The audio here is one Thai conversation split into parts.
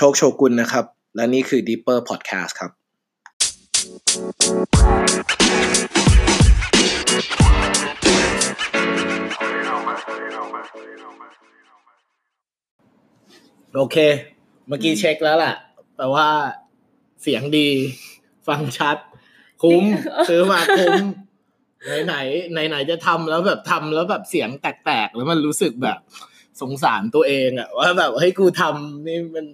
โชคโชกุนนะครับ และนี่คือ Deeper Podcast ครับ โอเค เมื่อกี้เช็คแล้วแหละแปลว่าเสียงดี ฟังชัด คุ้ม ซื้อมาคุ้ม ไหนไหนไหนไหนๆจะทำแล้วแบบทำแล้วแบบเสียงแตกๆแล้วมันรู้สึกแบบสงสารตัวเองอะว่าแบบเฮ้ยกูทำนี่มันนั่น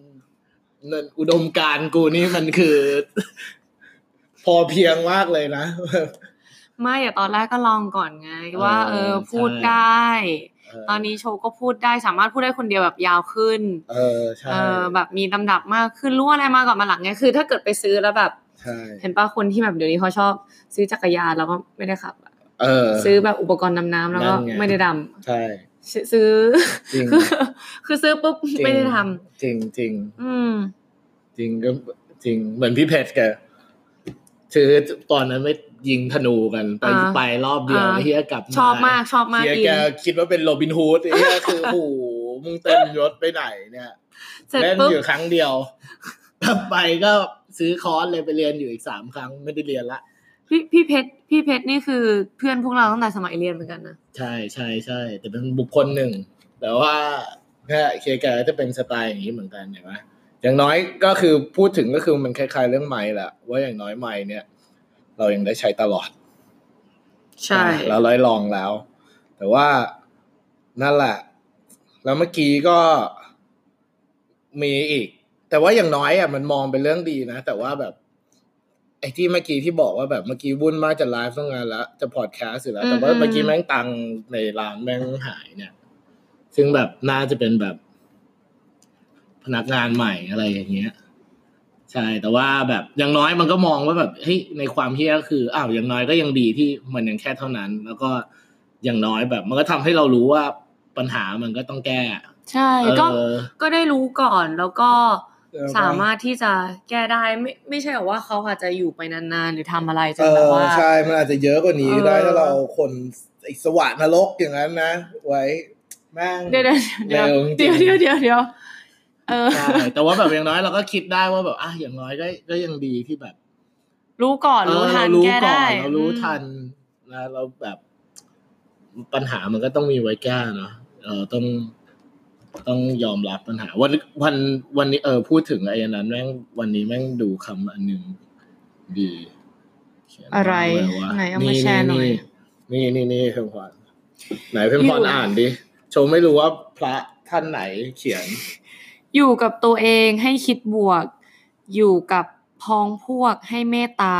อุดมการณ์กูนี่มันคือ พอเพียงมากเลยนะไม่อะตอนแรกก็ลองก่อนไงว่า เออเออพูดใช่ได้เออตอนนี้โชว์ก็พูดได้สามารถพูดได้คนเดียวแบบยาวขึ้น เออใช่เออแบบมีลำดับมากขึ้นรู้อะไรมาก่อนมาหลังไงคือ ถ้าเกิดไปซื้อแล้วแบบใช่เห็นป่ะคนที่แบบเดี๋ยวนี้เขาชอบ ซื้อจักรยานแล้วก็ไม่ได้ขับอะเออ ซื้อแบบอุปกรณ์ดำน้ำแล้วก็นั่นไงไม่ได้ดใช่ำ ซื้อจริงคือคือซื้อปุ๊บจริงไม่ได้ทจริงจริงำอืม จริงก็จริงเหมือนพี่เพชรแกคือตอนนั้นไม่ยิงธนูกันไปอ่าไปรอบเดียวอ่าเฮียกลับชอบมากชอบมากเฮียอินแกคิดว่าเป็นโรบินฮูดเฮียคือโอ้โหมึงเต็มยศไปไหนเนี่ยเสร็จเล่นปุ๊บอยู่ครั้งเดียวกลับไปก็ซื้อคอร์สเลยไปเรียนอยู่อีกสามครั้งไม่ได้เรียนละพี่พี่เพชรพี่เพชรนี่คือเพื่อนพวกเราตั้งแต่สมัยเรียนเหมือนกันนะ ใช่ใช่ใช่แต่เป็นบุคคลหนึ่ง แต่ว่าแค่เคแกจะเป็นสไตล์อย่างนี้เหมือนกันเห็นไหมอย่างน้อยก็คือพูดถึงก็คือมันคล้าย ๆ เรื่องไม้แหละว่าอย่างน้อยไม้เนี่ย เรายังได้ใช้ตลอด ใช่เราร้อยลองแล้ว แต่ว่านั่นแหละ แล้วเมื่อกี้ก็มีอีก แต่ว่าอย่างน้อยอะมันมองเป็นเรื่องดีนะ แต่ว่าแบบ ไอ้ที่เมื่อกี้ที่บอกว่าแบบเมื่อกี้วุ่นมากจะไลฟ์ต้องงานแล้วจะพอดแคสต์อยู่แล้ว แต่ว่าเมื่อกี้แม่งตังค์ในร้านแม่งหายเนี่ย ซึ่งแบบน่าจะเป็นแบบ พนักงานใหม่อะไรอย่างเงี้ย ใช่ แต่ว่าแบบอย่างน้อยมันก็มองว่าแบบเฮ้ยในความเฮี้ยก็คืออ้าวอย่างน้อยก็ยังดีที่มันยังแค่เท่านั้น แล้วก็อย่างน้อยแบบ มันก็ทำให้เรารู้ว่าปัญหามันก็ต้องแก้ ใช่ก็เออก็ได้รู้ก่อนแล้วก็เออ สามารถที่จะแก้ได้ไม่ไม่ใช่แบบว่าเขาอาจจะอยู่ไปนานๆ หรือทำอะไรจเอนแบบอว่าใช่มันอาจจะเยอะกว่านี้เออได้ถ้าเราคนไอ้สวะนรกอย่างนั้นนะ ไว้แม่งเดี๋ยวเดี๋ยวเดี๋ยวเร็วจริงเดี๋ยวเดี๋ยวเดี๋ยวเดี๋ยวเออใช่แต่ว่าแบบอย่างน้อยเราก็คิดได้ว่าแบบอะอย่างน้อยก็ก็ยังดีที่แบบ รู้ก่อนเอรู้อทัเรานรู้แก้ก่อได้นเรารู้อืมทันนะเราแบบปัญหามันก็ต้องมีไว้แก้เนาะเออต้อง ต้องยอมรับปัญหา วันวันวันนี้เออพูดถึงไอ้อันนั้นแม่งวันนี้แม่งดูคำอันหนึ่งดีเขียนอะไรว้ว่าไหนเอามาแชร์หน่อยนี่นี่นี่เพิ่มพรไหนเพิ่มพรอ่านดิชมไม่รู้ว่าพระท่านไหนเขียน อยู่กับตัวเองให้คิดบวก อยู่กับพ้องพวกให้เมตตา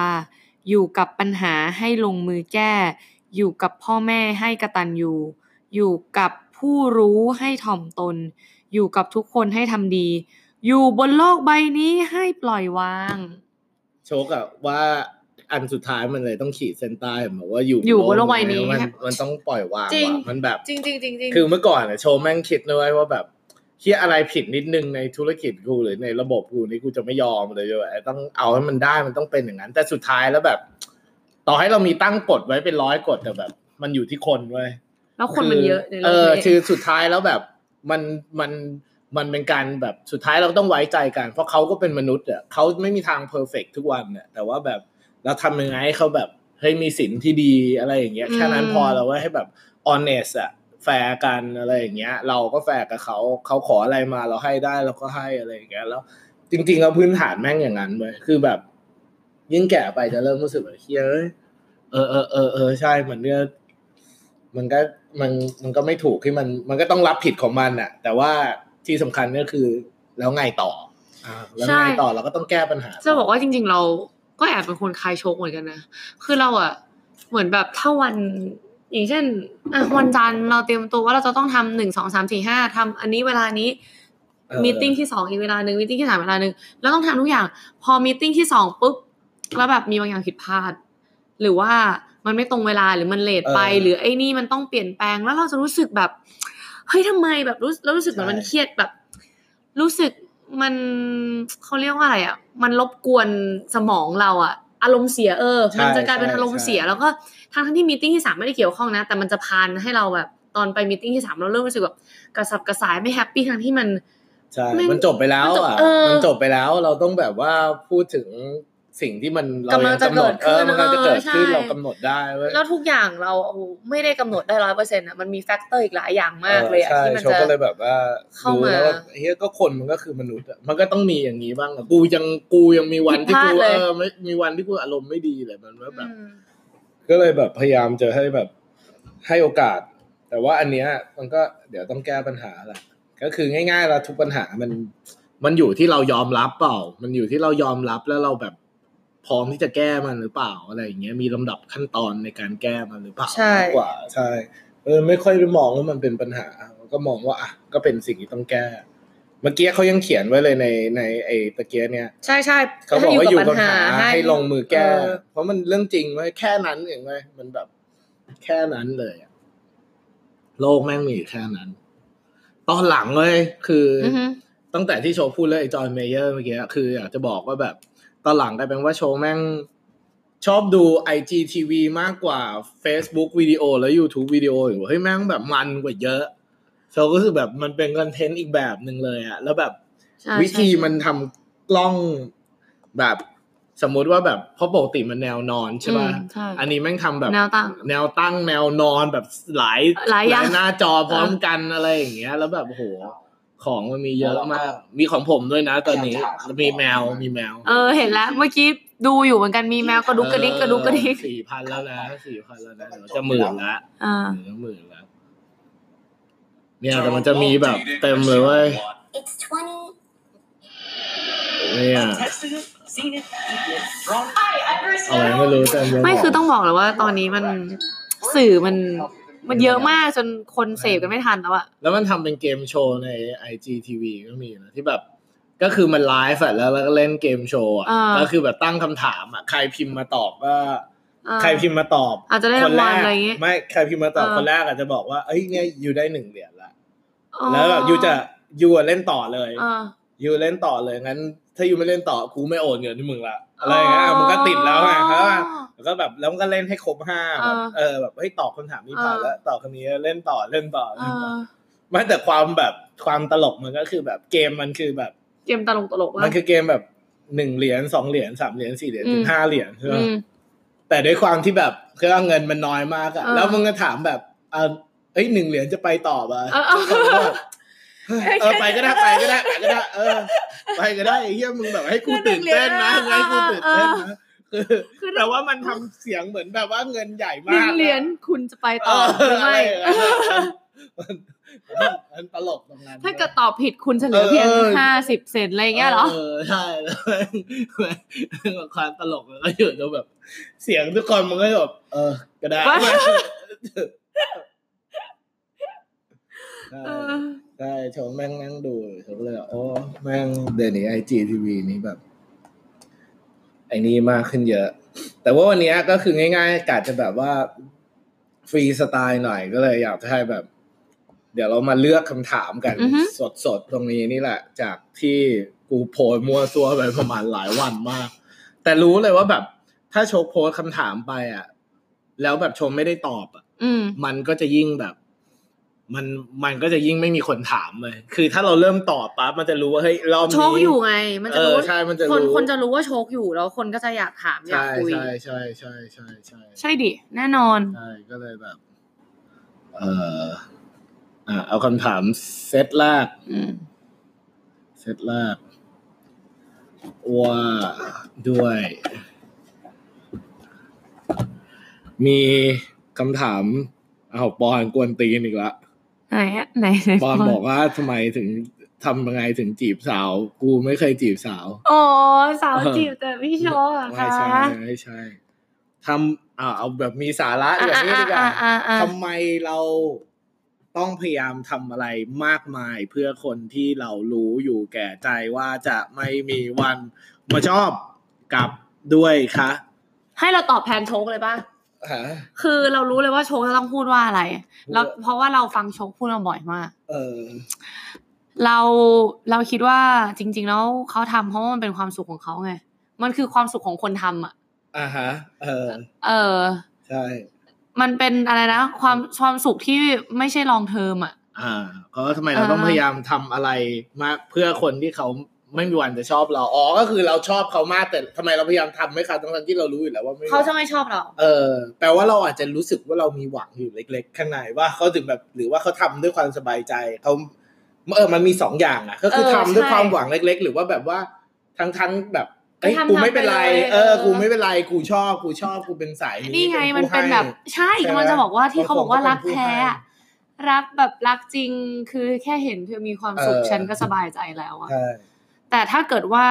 อยู่กับปัญหาให้ลงมือแก้ อยู่กับพ่อแม่ให้กระตันยูอยู่กับ ผู้รู้ให้ถ่อมตน อยู่กับทุกคนให้ทำดี อยู่บนโลกใบนี้ให้ปล่อยวาง โชกอะว่าอันสุดท้ายมันเลยต้องขีดเส้นใต้บอกว่าอยู่อยู่บนโลกใบนี้มันมันต้องปล่อยวางจริงว่ะมันแบบจริงจริงจริงจริงคือเมื่อก่อนอะโชว์แม่งคิดด้วยว่าแบบเฮียอะไรผิดนิดนึงในธุรกิจกูหรือในระบบกูนี่กูจะไม่ยอมเลยด้วยต้องเอาให้มันได้มันต้องเป็นอย่างนั้น แต่สุดท้ายแล้วแบบ ต่อให้เรามีตั้งกฎไว้เป็นร้อยกฎแต่แบบ มันอยู่ที่คนเว้ย แล้วคนมันเยอะในโลเอกอนี้คือสุดท้ายแล้วแบบมันมันมันเป็นการแบบสุดท้ายเราต้องไว้ใจกัน เพราะเขาก็เป็นมนุษย์อะเขาไม่มีทางเพอร์เฟกทุกวันเนี่ยแต่ว่าแบบเราทำยังไงให้เขาแบบเฮ้ยมีสินที่ดีอะไรอย่างเงี้ยแค่นั้นพอเราว่าให้แบบ honest อะแฟร์กันอะไรอย่างเงี้ย เราก็แฟร์กับเขาเขาขออะไรมาเราให้ได้เราก็ให้อะไรอย่างเงี้ยแล้ว จริงๆแล้วพื้นฐานแม่งอย่างนั้นเว้ยคือแบบ ยิ่งแก่ไปจะเริ่มรู้สึกแบบเฮ้ยเออเออเออเออใช่มันก็มันก็ มันมันก็ไม่ถูกที่มันมันก็ต้องรับผิดของมันอะแต่ว่าที่สำคัญก็คือแล้วไงต่ออ่าแล้วไงต่อเราก็ต้องแก้ปัญหา จะบอกว่าจริง ๆ เราก็แอบเป็นคนคล้ายโชว์เหมือนกันนะ คือเราอะเหมือนแบบถ้าวันอย่างเช่นอะวันจันทร์เราเตรียมตัวว่าเราจะต้องทำหนึ่งสองสามสี่ห้าทำอันนี้เวลานี้เออ meeting ที่สองอีกเวลาหนึ่ง meeting ที่สามเวลาหนึ่งแล้วต้องทำทุกอย่าง พอ meeting ที่สองปุ๊บแล้วแบบมีบางอย่างผิดพลาด หรือว่า มันไม่ตรงเวลาหรือมัน late ไปเออหรือไอ้นี่มันต้องเปลี่ยนแปลงแล้วเราจะรู้สึกแบบเฮ้ยทำไมแบบรู้แล้วรู้สึกเหมือนใช่มันเครียดแบบ รู้สึกมันเขาเรียกว่าอะไรอะ มันรบกวนสมองเราอะ อารมณ์เสียเออใช่มันจะกลายเป็นใช่อารมณ์ใช่เสีย แล้วก็ทั้งทั้งที่ meeting ที่สามไม่ได้เกี่ยวข้องนะ แต่มันจะพานให้เราแบบตอนไป meeting ที่สามเราเริ่มรู้สึกแบบกระสับกระส่ายไม่ happy ทั้งที่มันใช่ไม่มันจบไปแล้วมันจบอะเออมันจบไปแล้วเราต้องแบบว่าพูดถึง สิ่งที่มันเรากำลัยังงจะกำหนดเกิเอดขึ้อนมันกำลังจะเกิดขึ้นเออใช่เรากำหนดได้เว้ยแล้วทุกอย่างเราไม่ได้กำหนดได้ร้อยเปอร์เซ็นต์อะมันมี factor อีกหลายอย่างมากเลยอะใช่ที่มันโชว์จะก็เลยแบบว่าเข้ารู้มาแล้วว่าเฮ้ยก็คนมันก็คือมนุษย์อะมันก็ต้องมีอย่างนี้บ้างอะกูยังกูยังมีวันที่กูผิดพลาดเลยเออไม่มีวันที่กูอารมณ์ไม่ดีเลยมันว่าแบบอืมก็เลยแบบพยายามจะให้แบบให้โอกาส แต่ว่าอันเนี้ยมันก็เดี๋ยวต้องแก้ปัญหาแหละก็คือง่ายๆเราทุกปัญหามัน มันอยู่ที่เรายอมรับเปล่า มันอยู่ที่เรายอมรับแล้วเราแบบ พร้อมที่จะแก้มันหรือเปล่าอะไรอย่างเงี้ยมีลำดับขั้นตอนในการแก้มันหรือเปล่าใช่มากกว่าใช่เออไม่ค่อยได้มองว่ามันเป็นปัญหา ก็มองว่าอะก็เป็นสิ่งที่ต้องแก้ เมื่อกี้เขายังเขียนไว้เลยในในไอ้ตะเกียเนี่ย ใช่ใช่เขาบอกว่าอยู่กับปัญหาให้ลงมือแก้เออเพราะมันเรื่องจริงเว้ยแค่นั้นเองเว้ยมันแบบแค่นั้นเลยอะโลกแม่งมีอยู่แค่นั้น ตอนหลังเลยคือออือฮึตั้งแต่ที่โชว์พูดเรื่องไอ้จอห์นเมเยอร์เมื่อกี้คืออยากจะบอกว่าแบบ ตอนหลังกลายเป็นว่าโชว์แม่งชอบดู IGTV มากกว่า Facebook วิดีโอแล้ว YouTube วิดีโออยู่เฮ้ยแม่งแบบมันกว่าเยอะโชว์ก็คือแบบมันเป็นคอนเทนต์อีกแบบหนึ่งเลยอะแล้วแบบใช่วิธีใช่มันทำกล้องแบบสมมุติว่าแบบเพราะปกติมันแนวนอนใช่ป่ะอืมใช่อันนี้แม่งทำแบบแนวตั้ง แนวตั้งแนวนอนแบบหลายหลายอย่างหน้าจอพร้อมกันอะไรอย่างเงี้ย แล้วแบบโอ้โห ของมันมีเยอะมาก มีของผมด้วยนะตอนนี้แล้วมีแมวมีแมว เออเห็นแล้วเมื่อกี้ดูอยู่เหมือนกันมีแมวกระดุกกระดิกกระดุกกระดิกสี่พันแล้วนะสี่พันแล้วนะเดี๋ยวจะหมื่นละอ่าเดี๋ยวจะหมื่นแล้วเนี่ยแต่มันจะมีแบบเต็มเลยเว้ย It's 20. เนี่ย Tested it, seen it, eaten it, drawn it. อะไรไม่รู้เต็มเลยไม่คือต้องบอกเลยว่าตอนนี้มันสื่อมัน มันเยอะมากจนคนเสพกันไม่ทันแล้วอะแล้วมันทำเป็นเกมโชว์ใน IGTV ก็มีนะที่แบบก็คือมันไลฟ์อะแล้วแล้วก็เล่นเกมโชว์อะอ่าก็คือแบบตั้งคำถามอะใครพิมพ์มาตอบก็อ่าใครพิมพ์มาตอบอาจจะได้คนแรรางวัลกอะไรอย่างงี้ไม่ใครพิมพ์มาตอบอ่าคนแรกอาจจะบอกว่าเอ้ยเนี่ยยูได้หนึ่งเหรียญละอ๋อแล้วแบบยูจะยูอะเล่นต่อเลยอ่ายูเล่นต่อเลยงั้น ถ้ายูไม่เล่นต่อกูไม่โอนเงินให้มึงละ อะไรอย่างเงี้ยมันก็ติดแล้วไงเพราะว่าแล้วก็แบบแล้วมันก็เล่นให้ครบห้าแบบอ่าเออแบบเฮ้ยตอบคำถามนี้ผ่านอ่าแล้วตอบคำนี้เล่นต่อเล่นต่อเอเล่นต่ออไม่แต่ความแบบความตลกมันก็คือแบบเกมมันคือแบบ เกมตลกตลกมันคือเกมแบบหนึ่งเหรียญสองเหรียญสามเหรียญสี่เหรียญอืมถึงห้าเหรียญใช่ไหมอืมแต่ด้วยความที่แบบคือว่าเงินมันน้อยมากอะเออแล้วมึงก็ถามแบบเออเอ้ยหนึ่งเหรียญจะไปต่อป่ะ เออเออทุกคนก็แบบเฮ้ยเออไปก็ได้ไปก็ได้ไปก็ได้ เออ ไปก็ได้ไอ้เหี้ยมึงแบบให้กูตื่นเต้นนะให้กูตื่นเต้นนะคือคือแต่ว่ามันทำเสียงเหมือนแบบว่าเงินใหญ่หนึ่มางกเหรียญคุณจะไปเอต่ออหรือไม่อะไรอย่างเงี้ยมันมันมันตลกตรงนั้นถ้าเกิดตอบผิดคุณจะเหลือเพียงเออห้าสิบเซนอะไรอย่างเงี้ยเหรอ เออใช่แล้วความตลกมันก็อยู่ตรงแบบ เสียงทุกคนมันก็แบบเออ ก็ได้ว่าใช่เออใช่ชมแม่งนั่งดูชมก็เลยแบบโอ้แม่งเดี๋ยวนี้ไอจีทีวีนี้แบบ ไอ้นี่มากขึ้นเยอะ แต่ว่าวันเนี้ยก็คือง่ายๆกาจะแบบว่าฟรีสไตล์หน่อยก็เลยอยากจะให้แบบ เดี๋ยวเรามาเลือกคำถามกันอือฮึสดๆ ตรงนี้นี่แหละ จากที่กูโพสต์มั่วซัวไปประมาณหลายวันมาก แต่รู้เลยว่าแบบ ถ้าโชว์โพสต์คำถามไปอะ แล้วแบบชมไม่ได้ตอบอะอืมมันก็จะยิ่งแบบ มันมันก็จะยิ่งไม่มีคนถามเลย คือถ้าเราเริ่มตอบปั๊บมันจะรู้ว่าเฮ้ยรอบนี้โชคอยู่ไง มันจะรู้เออใช่มันจะรู้คนคนจะรู้ว่าโชคอยู่แล้วคนก็จะอยากถามอยากใช่คุยใช่ใช่ใช่ใช่ใช่ใช่ดิแน่นอนใช่ก็เลยแบบ เอออะเอาคำถามเซตแรกอืมเซตแรกว่าด้วย มีคำถามอ้าวปอนกวนตีนอีกละ ไหนอะไหนไหนปอนบอกว่าทำไมถึงทำยังไงถึงจีบสาว กูไม่เคยจีบสาวโอ้สาวจีบแต่พี่โชคอะไม่คะใช่ไม่ใช่ทำอ่าเอาแบบมีสาระอย่างนี้ดีกว่าอะอะอะอะทำไมเราต้องพยายามทำอะไรมากมายเพื่อคนที่เรารู้อยู่แก่ใจว่าจะไม่มีวันมาชอบกับด้วยคะ ให้เราตอบแทนโชคเลยป่ะฮะ คือเรารู้เลยว่าโชคจะต้องพูดว่าอะไรแล้วเพราะว่าเราฟังโชคพูดมาบ่อยมาก เออ เราเราคิดว่าจริง ๆ แล้วเขาทำเพราะว่ามันเป็นความสุขของเขาไง มันคือความสุขของคนทำอะอ่าฮะ เออ เออ ใช่ มันเป็นอะไรนะความความสุขที่ไม่ใช่ลองเทอมอะ อ่าเพราะว่าทำไมเราต้องอ่าพยายามทำอะไรมาเพื่อคนที่เขา ไม่มีวันจะชอบเรา อ๋อ ก็คือเราชอบเขามากแต่ทำไมเราพยายามทำให้เขาทั้งๆที่เรารู้อยู่แล้วว่าไม่เขาจะไม่ชอบเรา เออ แปลว่าเราอาจจะรู้สึกว่าเรามีหวังอยู่เล็ก ๆ ข้างในว่าเขาถึงแบบหรือว่าเขาทำด้วยความสบายใจเขาเออมันมีสองอย่างอะ ก็คือเออทำด้วยใช่ความหวังเล็ก ๆ หรือว่าแบบว่าทั้งทั้งๆแบบเอ้ยทำกูทำไม่เป็นไรไปเลยเออเออ กูไม่เป็นไร กูชอบ กูชอบ กูเป็นสายนี้นี่ไงผู้มันเป็นให้แบบ ใช่ใช่ไหมกำลังจะบอกว่าที่เขาบอกว่าบางคนก็รักเป็นผู้แท้ให้อะรักแบบรักจริง คือแค่เห็นเธอมีความสุขเออฉันก็สบายใจแล้วอะใช่ แต่ถ้าเกิดว่า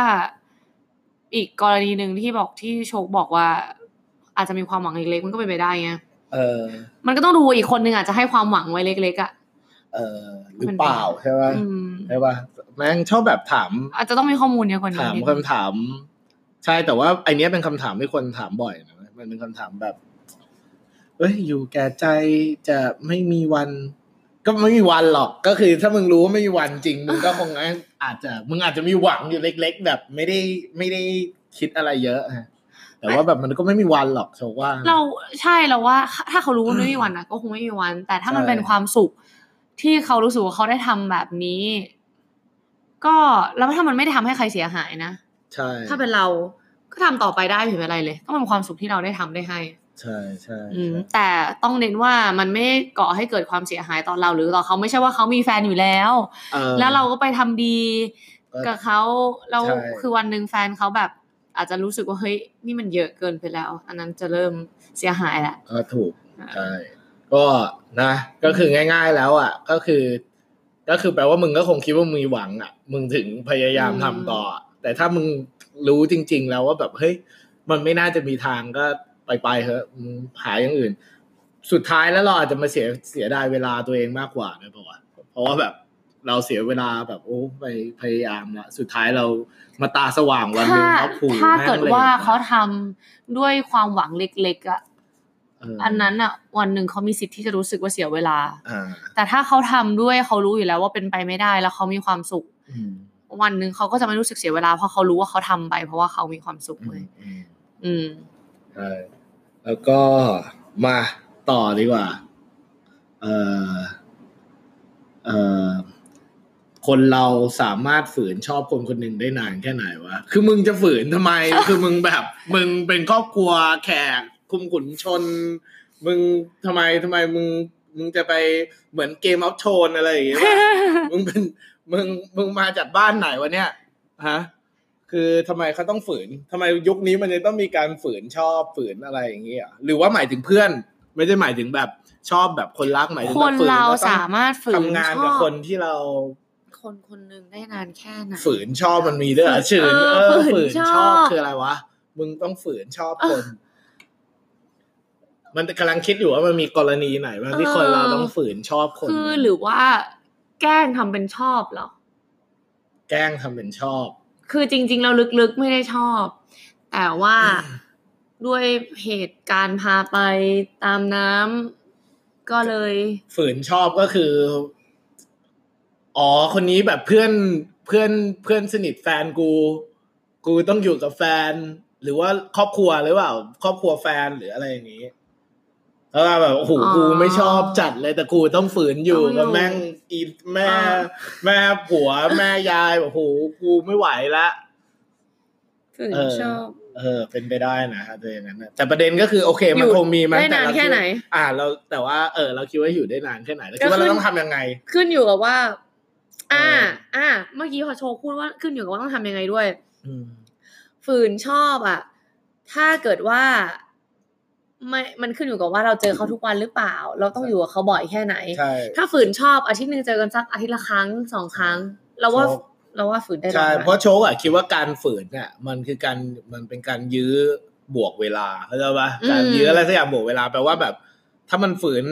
อีกกรณีหนึ่งที่บอกที่โชคบอกว่า อาจจะมีความหวังเล็กๆมันก็เป็นไปได้ไงเออ มันก็ต้องดูอีกคนหนึ่งอาจจะให้ความหวังไว้เล็กๆอะเออหรือเปล่าใช่ป่ะอืมใช่ป่ะแม่งชอบแบบถาม อาจจะต้องมีข้อมูลเยอะกว่านี้ถามนิดคำนึงถาม ใช่แต่ว่าไอเนี้ยเป็นคำถามที่คนถามบ่อยนะมันเป็นคำถามแบบเอ้ยอยู่แก่ใจจะไม่มีวัน ก็ไม่มีวันหรอกก็คือ ถ้ามึงรู้ว่าไม่มีวันจริงมึงก็คง อาจจะมึงอาจจะมีหวังอยู่เล็ก ๆ แบบไม่ได้ไม่ได้คิดอะไรเยอะฮะแต่ว่าแบบมันก็ไม่มีวันหรอกโชว่า เราใช่เราว่า ถ้าเขารู้ว่าไม่มีวันนะก็คงไม่มีวัน แต่ถ้ามันใช่เป็นความสุขที่เขารู้สึกว่าเขาได้ทำแบบนี้ ก็แล้วถ้ามันไม่ได้ทำให้ใครเสียหายนะใช่ ถ้าเป็นเราก็ทำต่อไปได้ไม่เป็นไรเลย ก็เป็นความสุขที่เราได้ทำได้ให้ ใช่ใช่อืมใช่แต่ต้องเน้นว่ามันไม่ได้ก่อให้เกิดความเสียหายต่อเราหรือต่อเขาไม่ใช่ว่าเขามีแฟนอยู่แล้วออแล้วเราก็ไปทำดีก็กับเขาแล้วใช่คือวันหนึ่งแฟนเขาแบบ อาจจะรู้สึกว่าเฮ้ยนี่มันเยอะเกินไปแล้ว อันนั้นจะเริ่มเสียหายแหละก็ถูกใช่ก็นะ ก็คือง่าย ๆแล้วอะ ก็คือ ก็คือแปลว่ามึงก็คงคิดว่ามึงมีหวังอะ มึงถึงพยายามอืมทำต่อ แต่ถ้ามึงรู้จริง ๆ แล้วว่าแบบเฮ้ยมันไม่น่าจะมีทางก็ ไปไปๆเถอะมึงหาอย่างอื่น สุดท้ายแล้วเราอาจจะมาเสียเสียดายเวลาตัวเองมากกว่าด้วยป่าวะเพราะว่าแบบเราเสียเวลาแบบโอ้ไปพยายามละสุดท้ายเรามาตาสว่างวันหถ้านึ่งเขาผูถ้าแม่งเกิดลยว่าเขาทำด้วยความหวังเล็กๆอะเอออันนั้นอะ วันหนึ่งเขามีสิทธิ์ที่จะรู้สึกว่าเสียเวลาอ่าแต่ถ้าเขาทำด้วยเขารู้อยู่แล้วว่าเป็นไปไม่ได้แล้วเขามีความสุขอืมวันหนึ่งเขาก็จะไม่รู้สึกเสียเวลาเพราะเขารู้ว่าเขาทำไป เพราะว่าเขามีความสุขอืเลมยอืมอืม ใช่แล้วก็มาต่อดีกว่า เออเออคนเราสามารถฝืนชอบคนคนหนึ่งได้นานแค่ไหนวะ คือมึงจะฝืนทำไม คือมึงแบบ มึงเป็นครอบครัวแขกคุมขุนชน มึงทำไมทำไมมึง มึงจะไปเหมือนเกมอัพโชนอะไรอย่างเงี้ยวะมึงเป็น มึง มึงมาจากบ้านไหนวะเนี่ย ฮะ คือทำไมเขาต้องฝืนทำไมยุคนี้มันจะต้องมีการฝืนชอบฝืนอะไรอย่างเงี้ยหรือว่าหมายถึงเพื่อน ไม่ได้หมายถึงแบบชอบแบบคนรักหมายถึงคแบบนฝืนเราแล้วต้องสามารถฝืนทำงานกับชอบคนที่เรา คนคนหนึ่งได้นานแค่ไหนฝืนชอบมันมีด้วยเหรอฝืฝืนนเอเอออฝืฝืนนชชออบบคืออะไรวะมึงต้องฝืนชอบคน มันกำลังคิดอยู่ว่ามันมีกรณีไหนบ้างที่คนเราต้องฝืนชอบคนคือหรือว่า แกล้งทำเป็นชอบเหรอแกล้งทำเป็นชอบ คือจริง ๆ เราลึกๆไม่ได้ชอบ แต่ว่าด้วยเหตุการณ์พาไปตามน้ำก็เลย ฝืนชอบก็คือ อ๋อคนนี้แบบเพื่อนเพื่อนเพื่อนสนิทแฟนกู กูต้องอยู่กับแฟน หรือว่าครอบครัวหรือเปล่า ครอบครัวแฟนหรืออะไรอย่างนี้ แล้วก็แบบโอ้โหอ๋อกูไม่ชอบจัดเลยแต่กูต้องฝืนอยู่ต้องอยู่กับแม่งอีแม่อ่าแม่ผัวแม่ยายแบบโอ้โหกูไม่ไหวละฝืนเออชอบเออเป็นไปได้นะถ้าเป็นอย่างนั้นนะแต่ประเด็นก็คือโอเค มันอยู่คงมีมั้ยได้นานต่เรแค่ไหนดว่าอ่าเราแต่ว่าเออ เราคิดว่าอยู่ได้นานแค่ไหนแล้วก็คิดว่าขึ้เรานต้องทำยังไง ขึ้นอยู่กับว่า อ่าเอออ่า เมื่อกี้พอโชว์พูดว่าขึ้นอยู่กับว่าต้องทำยังไงด้วยอืมฝืนชอบอะ ถ้าเกิดว่า ไม่มันขึ้นอยู่กับว่าเราเจอเขาทุกวันหรือเปล่า เราต้องอยู่กับเขาบ่อยแค่ไหนใช่ถ้าฝืนชอบอาทิตย์หนึ่งเจอกันสักอาทิตย์ละครั้งสองครั้ง เราว่าชอบเราว่าฝืนได้ใช่นานเพราะโชว์อะคิดว่าการฝืนเนี่ยมันคือการมันเป็นการยื้อบวกเวลาเข้าใจปะการยื้ออะไรสักอย่างบวกเวลาแปลว่าแบบ ถ้ามันฝืน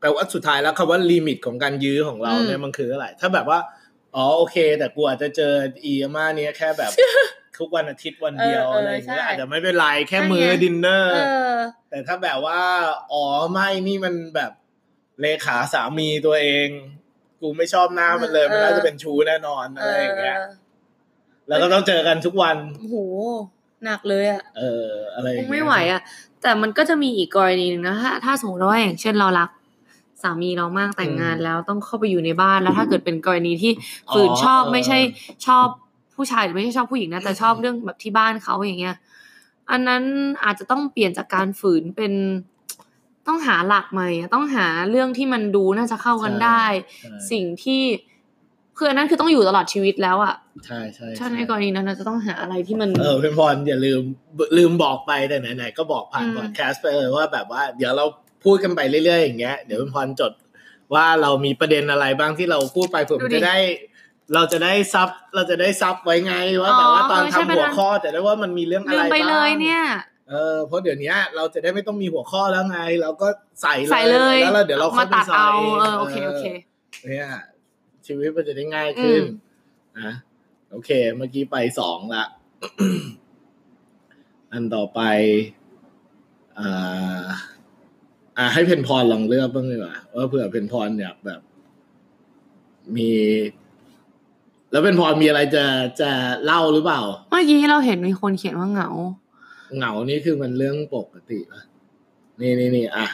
แปลว่าสุดท้ายแล้วคำว่า limit ของการยื้อของเราเนี่ยมันคืออะไรถ้าแบบว่าอ๋อโอเค แต่กูอาจจะเจออีอาม่าเนี้ยแค่แบบ ทุกวันอาทิตย์วันเดียวอะไรอย่างเงี้ยอาจจะไม่เป็นไรแค่มื้อดินเนอร์เออแต่ถ้าแบบว่าอ๋อไม่นี่มันแบบเลขาสามีตัวเอง กูไม่ชอบหน้ามันเลยเออมันน่าจะเป็นชู้แน่นอนอะไรอย่างเงี้ยแล้วก็ต้องเจอกันทุกวันโอ้โหหนักเลยอะเออ อะไรอคย่างงเงี้ยไม่ไหวอะ แต่มันก็จะมีอีกกรณีหนึ่งนะถ้าถ้าสมมติว่าอย่างเช่นเรารักสามีเรามากแต่งงานแล้วต้องเข้าไปอยู่ในบ้านแล้วถ้าเกิดเป็นกรณีที่ฝืนชอบไม่ใช่ชอบ ผู้ชายหรือไม่ใช่ชอบผู้หญิงนะแต่ชอบเรื่องแบบที่บ้านเขาอย่างเงี้ย อันนั้นอาจจะต้องเปลี่ยนจากการฝืนเป็นต้องหาหลักใหม่อะต้องหาเรื่องที่มันดูน่าจะเข้ากันได้ใช่สิ่งที่คืออันนั้นคือต้องอยู่ตลอดชีวิตแล้วอะใช่ใช่ถ้าในกรณีนั้นเราจะต้องหาอะไรที่มันเออเพื่อนพรอย่าลืมลืมบอกไปแต่ไหนๆก็บอกผ่านอืมพอดแคสต์ไปเลยว่าแบบว่าเดี๋ยวเราพูดกันไปเรื่อยๆอย่างเงี้ยเดี๋ยวเพื่อนพรจดว่าเรามีประเด็นอะไรบ้างที่เราพูดไปเผื่อมันจะได้ เราจะได้ซับเราจะได้ซับไว้ไงว่าแบบว่าตอนทำหัวข้อจะได้ว่ามันมีเรื่องอะลืไรมไปบ้างเลยเนี่ยเออเพราะเดี๋ยวนี้เราจะได้ไม่ต้องมีหัวข้อแล้วไง เราก็ใส่ใส่เลยแล้วเราเดี๋ยวเราค่มาอยไปตัดใส่เอาเออโอเคโอเคเนี่ยชีวิตมันจะได้ง่ายขึ้นอืมนะโอเค เมื่อกี้ไปสองละอันต่อไปอ่าอ่าให้เพนพรลองเลือกบ้างดีกว่าว่าเผื่อเพนพรอยากแบบ มี แล้วเพนพรมีอะไรจะจะเล่าหรือเปล่า เมื่อกี้เราเห็นมีคนเขียนว่าเหงา เหงานี่คือมันเรื่องปกติปะนี่นี่นี่อะ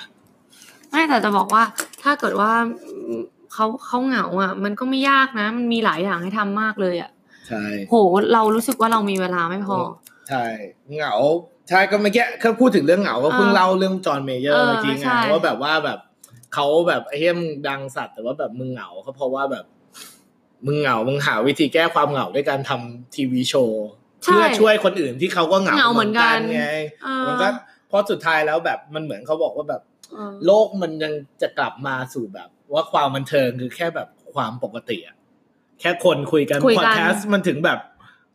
ไม่แต่จะบอกว่า ถ้าเกิดว่าอืมเขาเขาเหงาอะ มันก็ไม่ยากนะ มันมีหลายอย่างให้ทำมากเลยอะใช่โหเรารู้สึกว่าเรามีเวลาไม่พอ ใช่เหงาใช่ก็เมื่อกี้แค่พูดถึงเรื่องเหงาก็เพิ่งเออเล่าเรื่องจอห์นเมเยอร์เออเมื่อกี้ไงใช่ว่าแบบว่าแบบเขาแบบไอ้เหี้ยมึงดังสัตว์แต่ว่าแบบมึงเหงาเขาเพราะว่าแบบ มึงเหงา มึงหาวิธีแก้ความเหงาด้วยการทำทีวีโชว์เพื่อช่วยคนอื่นที่เขาก็เหงาเหงาเหมือนกันไงเออมันก็เพราะสุดท้ายแล้วแบบมันเหมือนเขาบอกว่าแบบเออโลกมันยังจะกลับมาสู่แบบ ว่าความบันเทิงคือแค่แบบความปกติอะแค่คนคุยกันคุยพอกัดนแคสต์มันถึงแบบ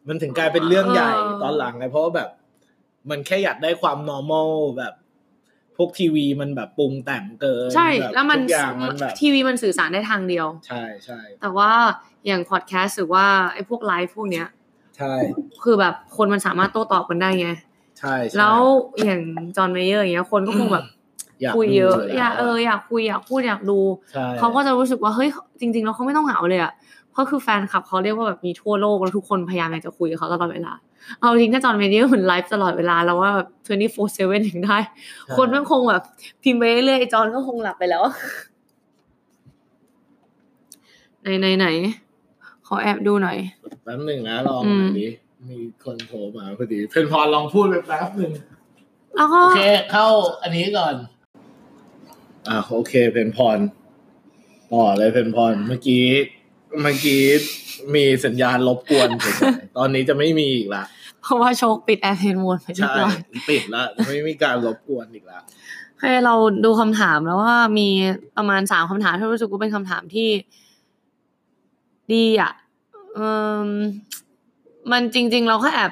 มันถึงกลายเป็นเรื่องใหญ่เออตอนหลังไงเพราะว่าแบบ มันแค่อยากได้ความ normal แบบ พวกทีวีมันแบบปรุงแต่งเกินใช่แบบแล้วมันทุกอย่างมันแบบทีวีมันสื่อสารได้ทางเดียว ใช่ใช่แต่ว่าอย่างพอดแคสต์หรือว่าไอ้พวกไลฟ์พวกเนี้ยใช่คือแบบคนมันสามารถโต้ตอบกันได้ไงใช่ใช่แล้วอย่างจอห์นเมเยอร์อย่างเงี้ยคนก็คงแบบอยากคุยเยอะดูอยากเอออยากคุยอยากพูดอยากดูใช่เขาก็จะรู้สึกว่าเฮ้ยจริง ๆ แล้วเขาไม่ต้องเหงาเลยอะ เพราะคือแฟนคลับเขาเรียกว่าแบบมีทั่วโลกแล้วทุกคนพยายามอยากจะคุยกับเขาตลอดเวลา เอาจริงถ้าจอห์นเมเยอร์เหมือนไลฟ์ตลอดเวลาแล้วว่าแบบ24/7ถึงได้ คนมันคงแบบพิมพ์ไปเรื่อยๆไอ้จอห์นก็คงหลับไปแล้วไหนไหนไหนขอแอบดูหน่อยแป๊บหนึ่งนะลองอืมหน่อยดิมีคนโทรมาพอดีเพนพรลองพูดไปแป๊บหนึ่งแล้วก็โอเคเข้าอันนี้ก่อน อ่าโอเคเพนพรต่อเลยเพนพรเมื่อกี้ เมื่อกี้มีสัญญาณรบกวนเฉยๆตอนนี้จะไม่มีอีกละเพราะว่าโชคปิดแอร์เพนโหมดไปเรียใช่บร้อยปิดละไม่มีการรบกวนอีกละให้เราดูคำถามแล้วว่ามีประมาณสามคำถามที่รู้สึกว่าเป็นคำถามที่ ดีอะเอมมันจริง ๆ เราก็แอบ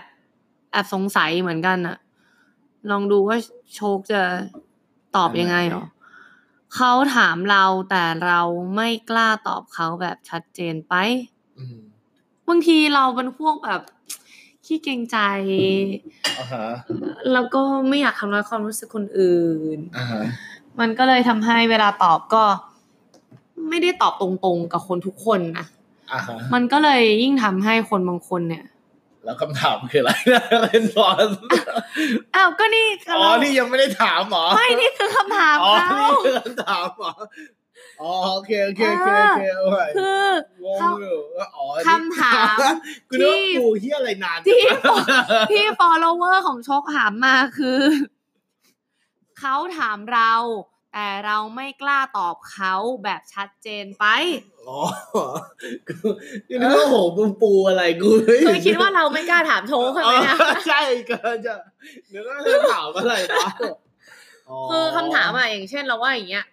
แอบสงสัยเหมือนกันอะลองดูว่าโชคจะตอบยังไงหรอ เขาถามเราแต่เราไม่กล้าตอบเขาแบบชัดเจนไปอืมบางทีเราเป็นพวกแบบขี้เกรงใจอ่าฮะแล้วก็ไม่อยากทำร้ายความรู้สึกคนอื่นอ่าฮะมันก็เลยทำให้เวลาตอบก็ ไม่ได้ตอบตรงๆกับคนทุกคนนะอ่าฮะมันก็เลยยิ่งทำให้คนบางคนเนี่ย แล้วคำถามคืออะไรนะเพนพรอ้าวก็นี่คือ๋อเรานี่ยังไม่ได้ถามเหรอไม่นี่คือคำถามอ๋อเขานี่คือคำถามเหรออ๋อโอเคโอเคโอเคโอเคโอเคคืองงอยู่ว่าอ๋อคำถามกูนึกว่าที่กูเฮียอะไรนานที่ที่ follower ของโชคถามมาคือ เขาถามเรา แต่เราไม่กล้าตอบเขาแบบชัดเจนไป อ๋อกูกูนึกว่าโหปูปูอะไรกูไม่คือคิดว่าเราไม่กล้าถามโชคใช่ไหมนะอ๋อใช่เกินจะนึกว่าเธอถามอะไรวะคือคำถามอะอย่างเช่นเราว่าอย่างเงี้ย